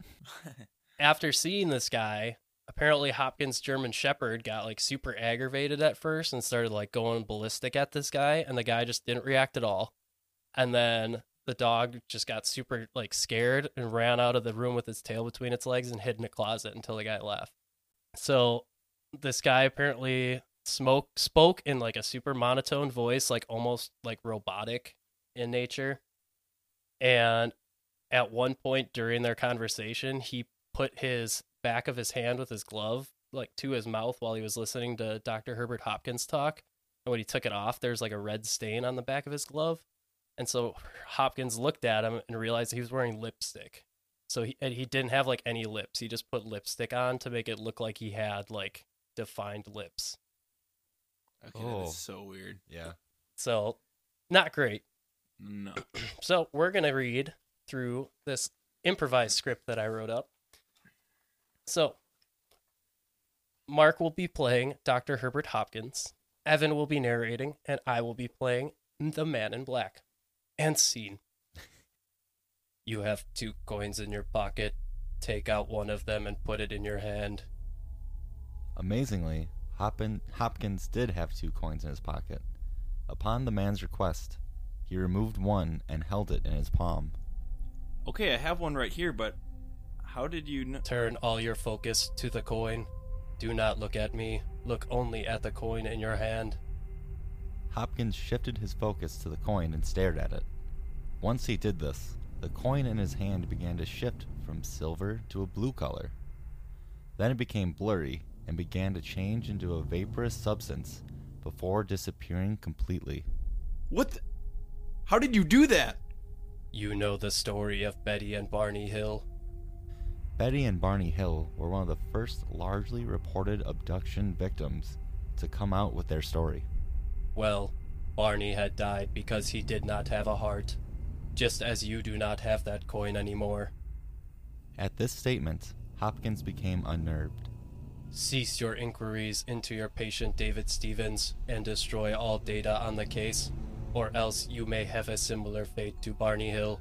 after seeing this guy, apparently Hopkins' German Shepherd got like super aggravated at first and started like going ballistic at this guy, and the guy just didn't react at all. And then the dog just got super like scared and ran out of the room with its tail between its legs and hid in a closet until the guy left. So this guy apparently smoke spoke in like a super monotone voice, like almost like robotic in nature. And at one point during their conversation, he put his back of his hand with his glove like to his mouth while he was listening to Dr. Herbert Hopkins talk. And when he took it off, there's like a red stain on the back of his glove. And so Hopkins looked at him and realized he was wearing lipstick. So he and he didn't have like any lips. He just put lipstick on to make it look like he had like defined lips. Okay, Oh. is so weird. Yeah. So not great. No. So we're gonna read through this improvised script that I wrote up. So Mark will be playing Dr. Herbert Hopkins, Evan will be narrating, and I will be playing the man in black. And scene. You have two coins in your pocket. Take out one of them and put it in your hand. Amazingly, Hoppin- Hopkins did have two coins in his pocket. Upon the man's request, he removed one and held it in his palm. Okay, I have one right here, but how did you know? Turn all your focus to the coin. Do not look at me. Look only at the coin in your hand. Hopkins shifted his focus to the coin and stared at it. Once he did this, the coin in his hand began to shift from silver to a blue color. Then it became blurry and began to change into a vaporous substance before disappearing completely. What? The... How did you do that? You know the story of Betty and Barney Hill. Betty and Barney Hill were one of the first largely reported abduction victims to come out with their story. Well, Barney had died because he did not have a heart, just as you do not have that coin anymore. At this statement, Hopkins became unnerved. Cease your inquiries into your patient David Stevens and destroy all data on the case, or else you may have a similar fate to Barney Hill.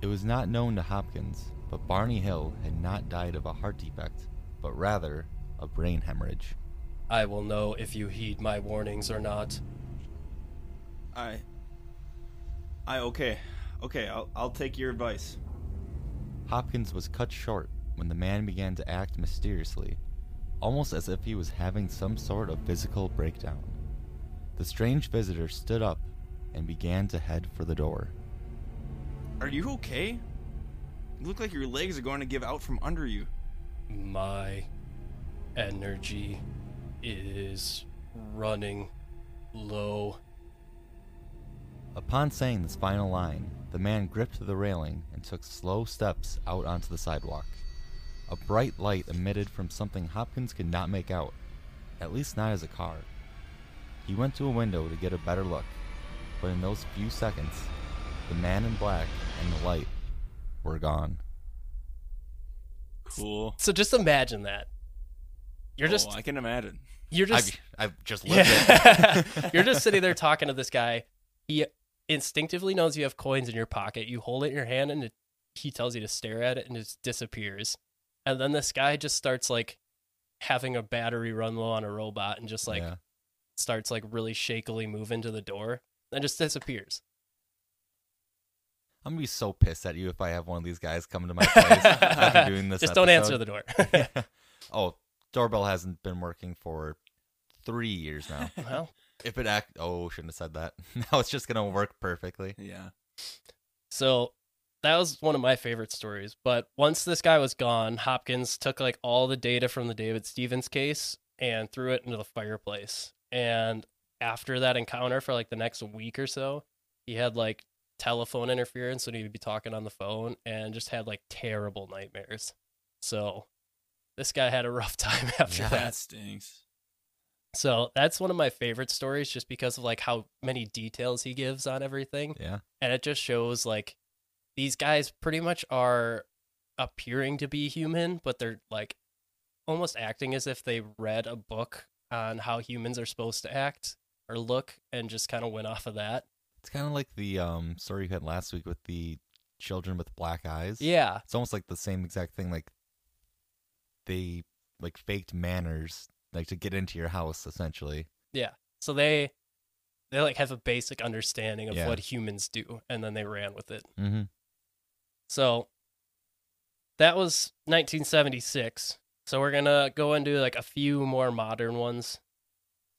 It was not known to Hopkins, but Barney Hill had not died of a heart defect, but rather a brain hemorrhage. I will know if you heed my warnings or not. I. I okay, okay. I'll I'll take your advice. Hopkins was cut short when the man began to act mysteriously, almost as if he was having some sort of physical breakdown. The strange visitor stood up and began to head for the door. Are you okay? You look like your legs are going to give out from under you. My energy is running low. Upon saying this final line, the man gripped the railing and took slow steps out onto the sidewalk. A bright light emitted from something Hopkins could not make out, at least not as a car. He went to a window to get a better look, but in those few seconds, the man in black and the light were gone. Cool. So just imagine that. You're oh, just Oh, I can imagine. You're just I've, I've just lived yeah. it. you're just sitting there talking to this guy. He instinctively knows you have coins in your pocket. You hold it in your hand and it, he tells you to stare at it and it disappears. And then this guy just starts like having a battery run low on a robot and just like Yeah. starts like really shakily moving to the door and just disappears. I'm gonna be so pissed at you if I have one of these guys come to my place after doing this. Just don't answer the door. oh, doorbell hasn't been working for three years now. well, if it act, oh, shouldn't have said that. now it's just gonna work perfectly. Yeah. So that was one of my favorite stories. But once this guy was gone, Hopkins took like all the data from the David Stevens case and threw it into the fireplace. And after that encounter for like the next week or so, he had like telephone interference when he would be talking on the phone and just had like terrible nightmares. So this guy had a rough time after Yeah. that. That stinks. So that's one of my favorite stories just because of like how many details he gives on everything Yeah. and it just shows like these guys pretty much are appearing to be human but they're like almost acting as if they read a book on how humans are supposed to act or look and just kind of went off of that It's kind of like the um story you had last week with the children with black eyes. yeah It's almost like the same exact thing. Like they like faked manners, like to get into your house, essentially. Yeah. So they they like have a basic understanding of Yeah. what humans do and then they ran with it Mm-hmm. So that was 1976. So we're gonna go into like a few more modern ones.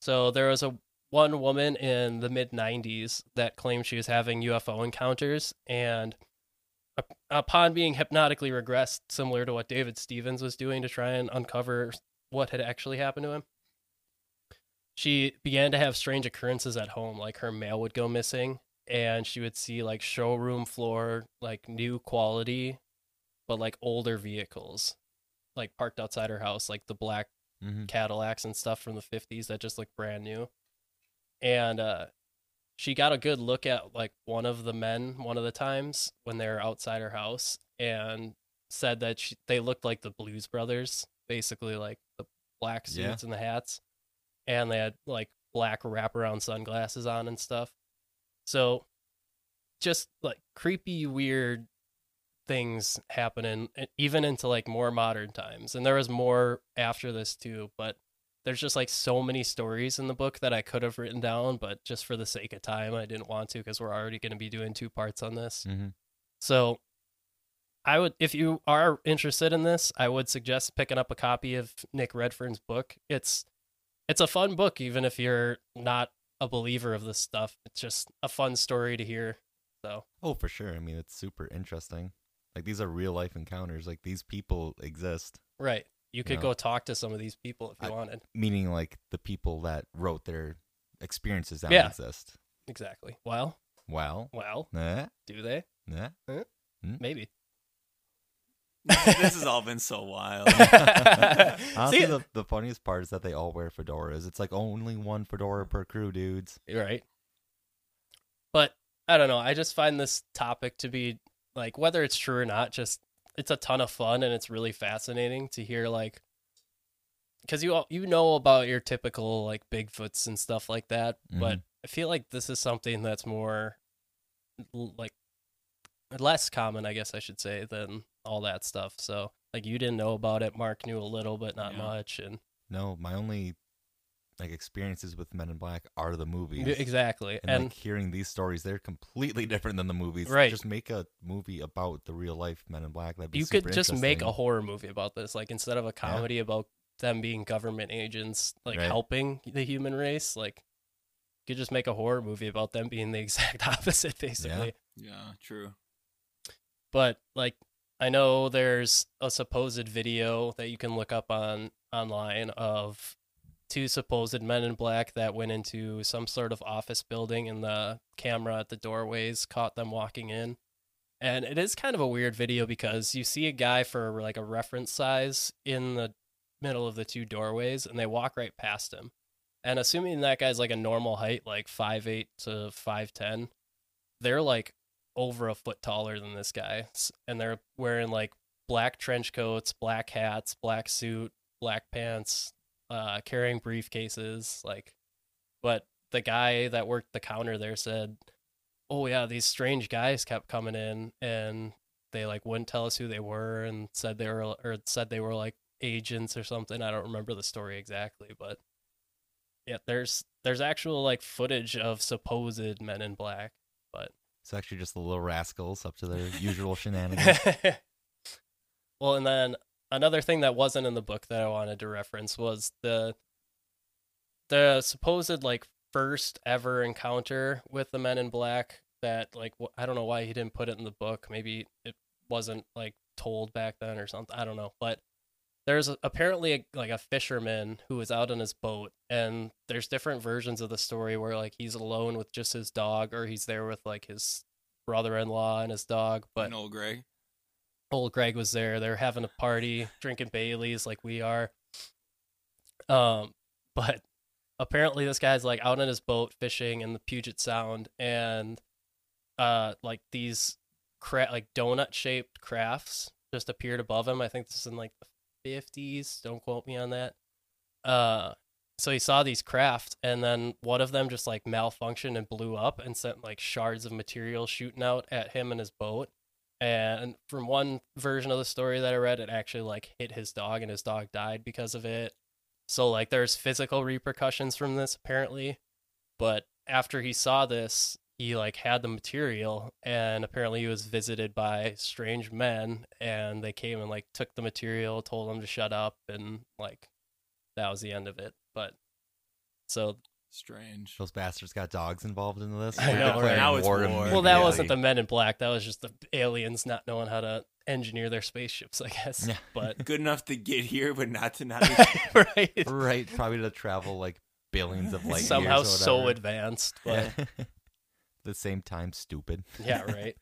So there was a one woman in the mid 90s that claimed she was having UFO encounters, and upon being hypnotically regressed, similar to what David Stevens was doing to try and uncover what had actually happened to him, she began to have strange occurrences at home, like her mail would go missing, and she would see like showroom floor like new quality but like older vehicles like parked outside her house like the black Mm-hmm. cadillacs and stuff from the 50s that just look brand new and uh she got a good look at like one of the men one of the times when they were outside her house and said that she, they looked like the blues brothers basically like black suits Yeah. and the hats and they had like black wraparound sunglasses on and stuff so just like creepy, weird things happening, even into like more modern times. And there was more after this too, but there's just like so many stories in the book that I could have written down, but just for the sake of time, I didn't want to because we're already going to be doing two parts on this. Mm-hmm. So I would, if you are interested in this, I would suggest picking up a copy of Nick Redfern's book. It's it's a fun book, even if you're not a believer of this stuff. It's just a fun story to hear. So Oh, for sure. I mean, it's super interesting. Like these are real life encounters. Like these people exist. right, you could Yeah. go talk to some of these people if you I- wanted. Meaning, like the people that wrote their experiences that Yeah. exist. Exactly. Well, Well, well, eh, do they? eh. Maybe. this has all been so wild. Honestly, See, the, the funniest part is that they all wear fedoras. It's like only one fedora per crew, dudes. Right. But I don't know. I just find this topic to be like whether it's true or not, just it's a ton of fun and it's really fascinating to hear like because you all, you know about your typical like Bigfoots and stuff like that, mm-hmm. but I feel like this is something that's more like less common, I guess I should say, than all that stuff. So like you didn't know about it, Mark knew a little, but not Yeah. much, and No, my only like experiences with Men in Black are the movies. exactly, And, and like hearing these stories, they're completely different than the movies. Right. Just make a movie about the real life Men in Black. That'd be you super could just make a horror movie about this like instead of a comedy about them being government agents like Right. helping the human race like you could just make a horror movie about them being the exact opposite basically yeah, true. but like i know there's a supposed video that you can look up on online of two supposed men in black that went into some sort of office building and the camera at the doorways caught them walking in. And it is kind of a weird video because you see a guy for like a reference size in the middle of the two doorways and they walk right past him. And assuming that guy's like a normal height like 5'8 to 5'10 they're like over a foot taller than this guy. And they're wearing like black trench coats black hats black suit black pants uh carrying briefcases like but the guy that worked the counter there said oh yeah these strange guys kept coming in and they like wouldn't tell us who they were and said they were or said they were like agents or something. I don't remember the story exactly but yeah there's there's actual like footage of supposed men in black It's actually just the little rascals up to their usual shenanigans. well, and then another thing that wasn't in the book that I wanted to reference was the the supposed like first ever encounter with the men in black that like I don't know why he didn't put it in the book. Maybe it wasn't like told back then or something. I don't know, but there's a, apparently a, like a fisherman who was out on his boat and there's different versions of the story where like he's alone with just his dog or he's there with like his brother-in-law and his dog but and old Greg. old Greg was there. They're having a party, drinking Baileys like we are. Um, but apparently this guy's like out on his boat fishing in the Puget Sound, and uh, like these cra- like donut shaped crafts just appeared above him. I think this is in like the fifties. Don't quote me on that. Uh, so he saw these craft, and then one of them just like malfunctioned and blew up and sent like shards of material shooting out at him and his boat and from one version of the story that I read, it actually like hit his dog, and his dog died because of it. So like, there's physical repercussions from this apparently. But after he saw this, he like had the material, and apparently he was visited by strange men, and they came and like took the material, told him to shut up, and like that was the end of it. But so Strange. Those bastards got dogs involved in this. I know, right? Now it's war to war. Well, that wasn't the Men in Black. That was just the aliens not knowing how to engineer their spaceships, I guess. Yeah. But Good enough to get here, but not to not. Be right, right. Probably to travel like billions of light somehow years or so advanced. But Yeah. The same time, stupid. yeah, right.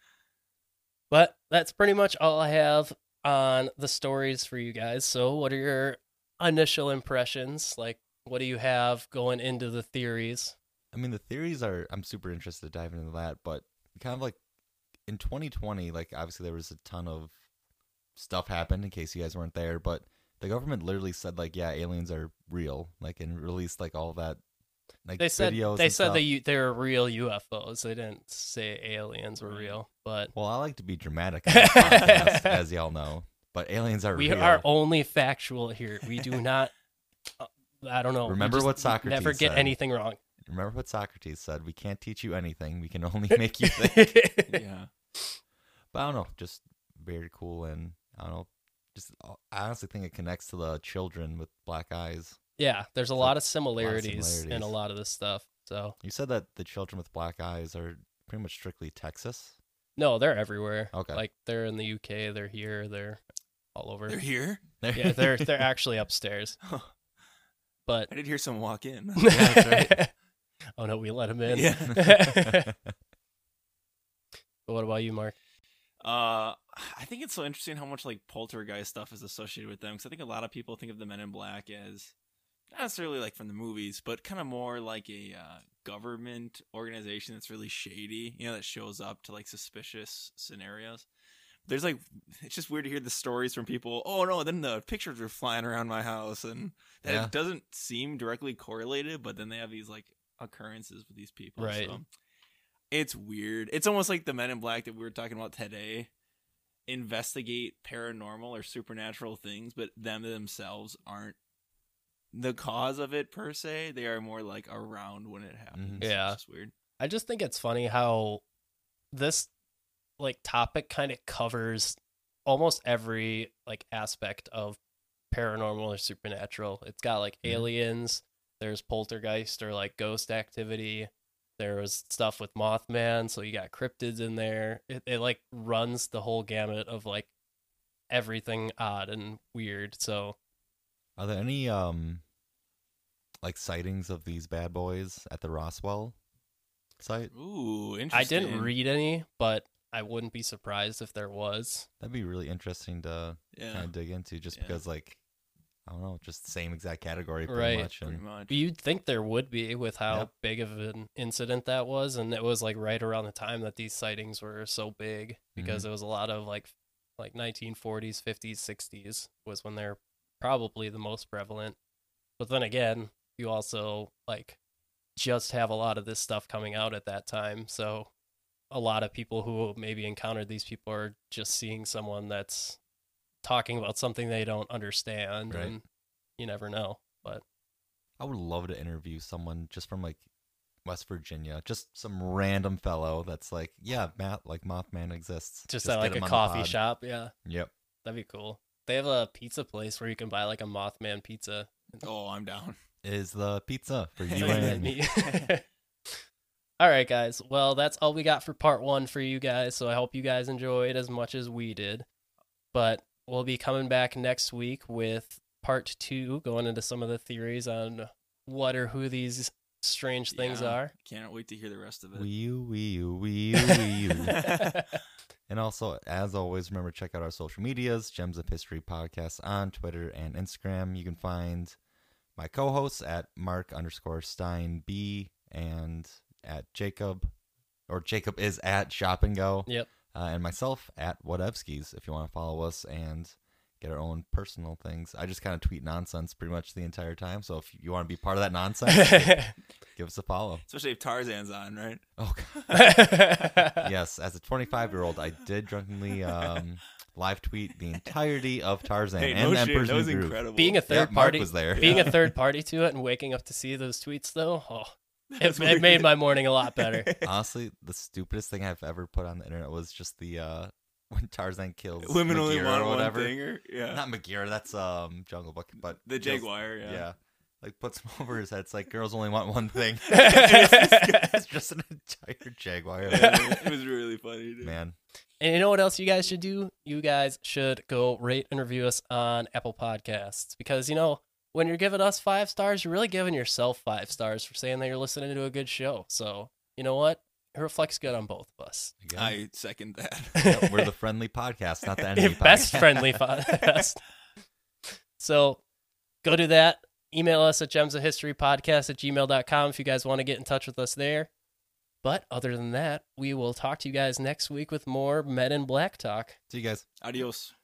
But that's pretty much all I have on the stories for you guys. So, what are your initial impressions? Like, what do you have going into the theories? I mean, the theories are. I'm super interested to dive into that, but kind of like in 2020, like obviously there was a ton of stuff happened. In case you guys weren't there, but the government literally said like, yeah, aliens are real, like, and released like all that, like They said videos. they and said stuff. they they were real UFOs. They didn't say aliens were real, but Well, I like to be dramatic, podcast, as y'all know, but aliens are we real. are only factual here. We do not. uh, I don't know. Remember just what Socrates Never get said. anything wrong. Remember what Socrates said: "We can't teach you anything. We can only make you think." yeah. But I don't know, just very cool, and I don't know, just I honestly think it connects to the children with black eyes. Yeah, there's a So, lot of similarities, in a lot of this stuff. So You said that the children with black eyes are pretty much strictly Texas. no, they're everywhere. Okay. like they're in the UK. They're here. They're all over. They're here. yeah, they're they're actually upstairs. But I did hear someone walk in. that's right. oh no, we let him in. Yeah. But what about you, Mark? Uh, I think it's so interesting how much like poltergeist stuff is associated with them because I think a lot of people think of the Men in Black as not necessarily like from the movies, but kind of more like a uh, government organization that's really shady. You know, that shows up to like suspicious scenarios. There's like it's just weird to hear the stories from people. Oh no, then the pictures were flying around my house, and that Yeah. it doesn't seem directly correlated. But then they have these like occurrences with these people. Right. So it's weird. It's almost like the Men in Black that we were talking about today. Investigate paranormal or supernatural things, but them themselves aren't the cause of it per se. They are more like around when it happens. Mhm. Yeah. It's weird. I just think it's funny how this like topic kind of covers almost every like aspect of paranormal or supernatural. It's got like Mhm. aliens, there's poltergeist or like ghost activity. There was stuff with Mothman, so you got cryptids in there. It, it like runs the whole gamut of like everything odd and weird. So Are there any um like sightings of these bad boys at the Roswell site? Ooh, interesting. I didn't read any, but I wouldn't be surprised if there was. That'd be really interesting to Yeah, kind of dig into, just Yeah. because like I don't know, just same exact category pretty Right. much. pretty much. You'd think there would be with how Yep. big of an incident that was, and it was like right around the time that these sightings were so big because mm-hmm. it was a lot of like like 1940s, 50s, 60s was when they're probably the most prevalent. But then again, you also like just have a lot of this stuff coming out at that time, so a lot of people who maybe encountered these people are just seeing someone that's talking about something they don't understand, Right. and you never know. But I would love to interview someone just from like West Virginia. Just some random fellow that's like, yeah, Matt, like Mothman exists. Just, get at like a coffee shop. Yeah, Yep. that'd be cool. They have a pizza place where you can buy like a Mothman pizza. Oh, I'm down. Is the pizza for you You and and me. me. all right, guys. Well, that's all we got for part one for you guys. So I hope you guys enjoyed as much as we did. But we'll be coming back next week with part two, going into some of the theories on what or who these strange things Yeah. are. Can't wait to hear the rest of it. Wee wee wee wee. And also, as always, remember to check out our social medias, Gems of History Podcast on Twitter and Instagram. You can find my co-hosts at Mark underscore Stein B and at Jacob, or Jacob is at Shop and Go, Yep. uh, and myself at Whatevskis if you want to follow us and get our own personal things. I just kind of tweet nonsense pretty much the entire time. So if you want to be part of that nonsense, give us a follow. Especially if Tarzan's on, right? Oh, god. yes, as a 25 year old, I did drunkenly um, live tweet the entirety of Tarzan Hey, and no shit, Emperor's that New was Groove. incredible. being a third Yeah, party, was there. being Yeah. a third party to it and waking up to see those tweets though, oh, it, it made my morning a lot better. Honestly, the stupidest thing I've ever put on the internet was just the uh, when Tarzan kills Women only want or one whatever. thing, or yeah, Not Bagheera, that's um Jungle Book, but the kills- Jaguar. Yeah. Yeah. Like puts him over his head. It's like girls only want one thing. it's just an entire jaguar. It was really funny. Dude. Man, And you know what else you guys should do? You guys should go rate and review us on Apple Podcasts because you know when you're giving us five stars, you're really giving yourself five stars for saying that you're listening to a good show. So you know what? It reflects good on both of us. again, I second that. yep, we're the friendly podcast, not the enemy podcast. Best friendly podcast. so go do that. Email us at gems of history podcast at gmail.com if you guys want to get in touch with us there. But other than that, we will talk to you guys next week with more Men in Black talk. See you guys. Adios.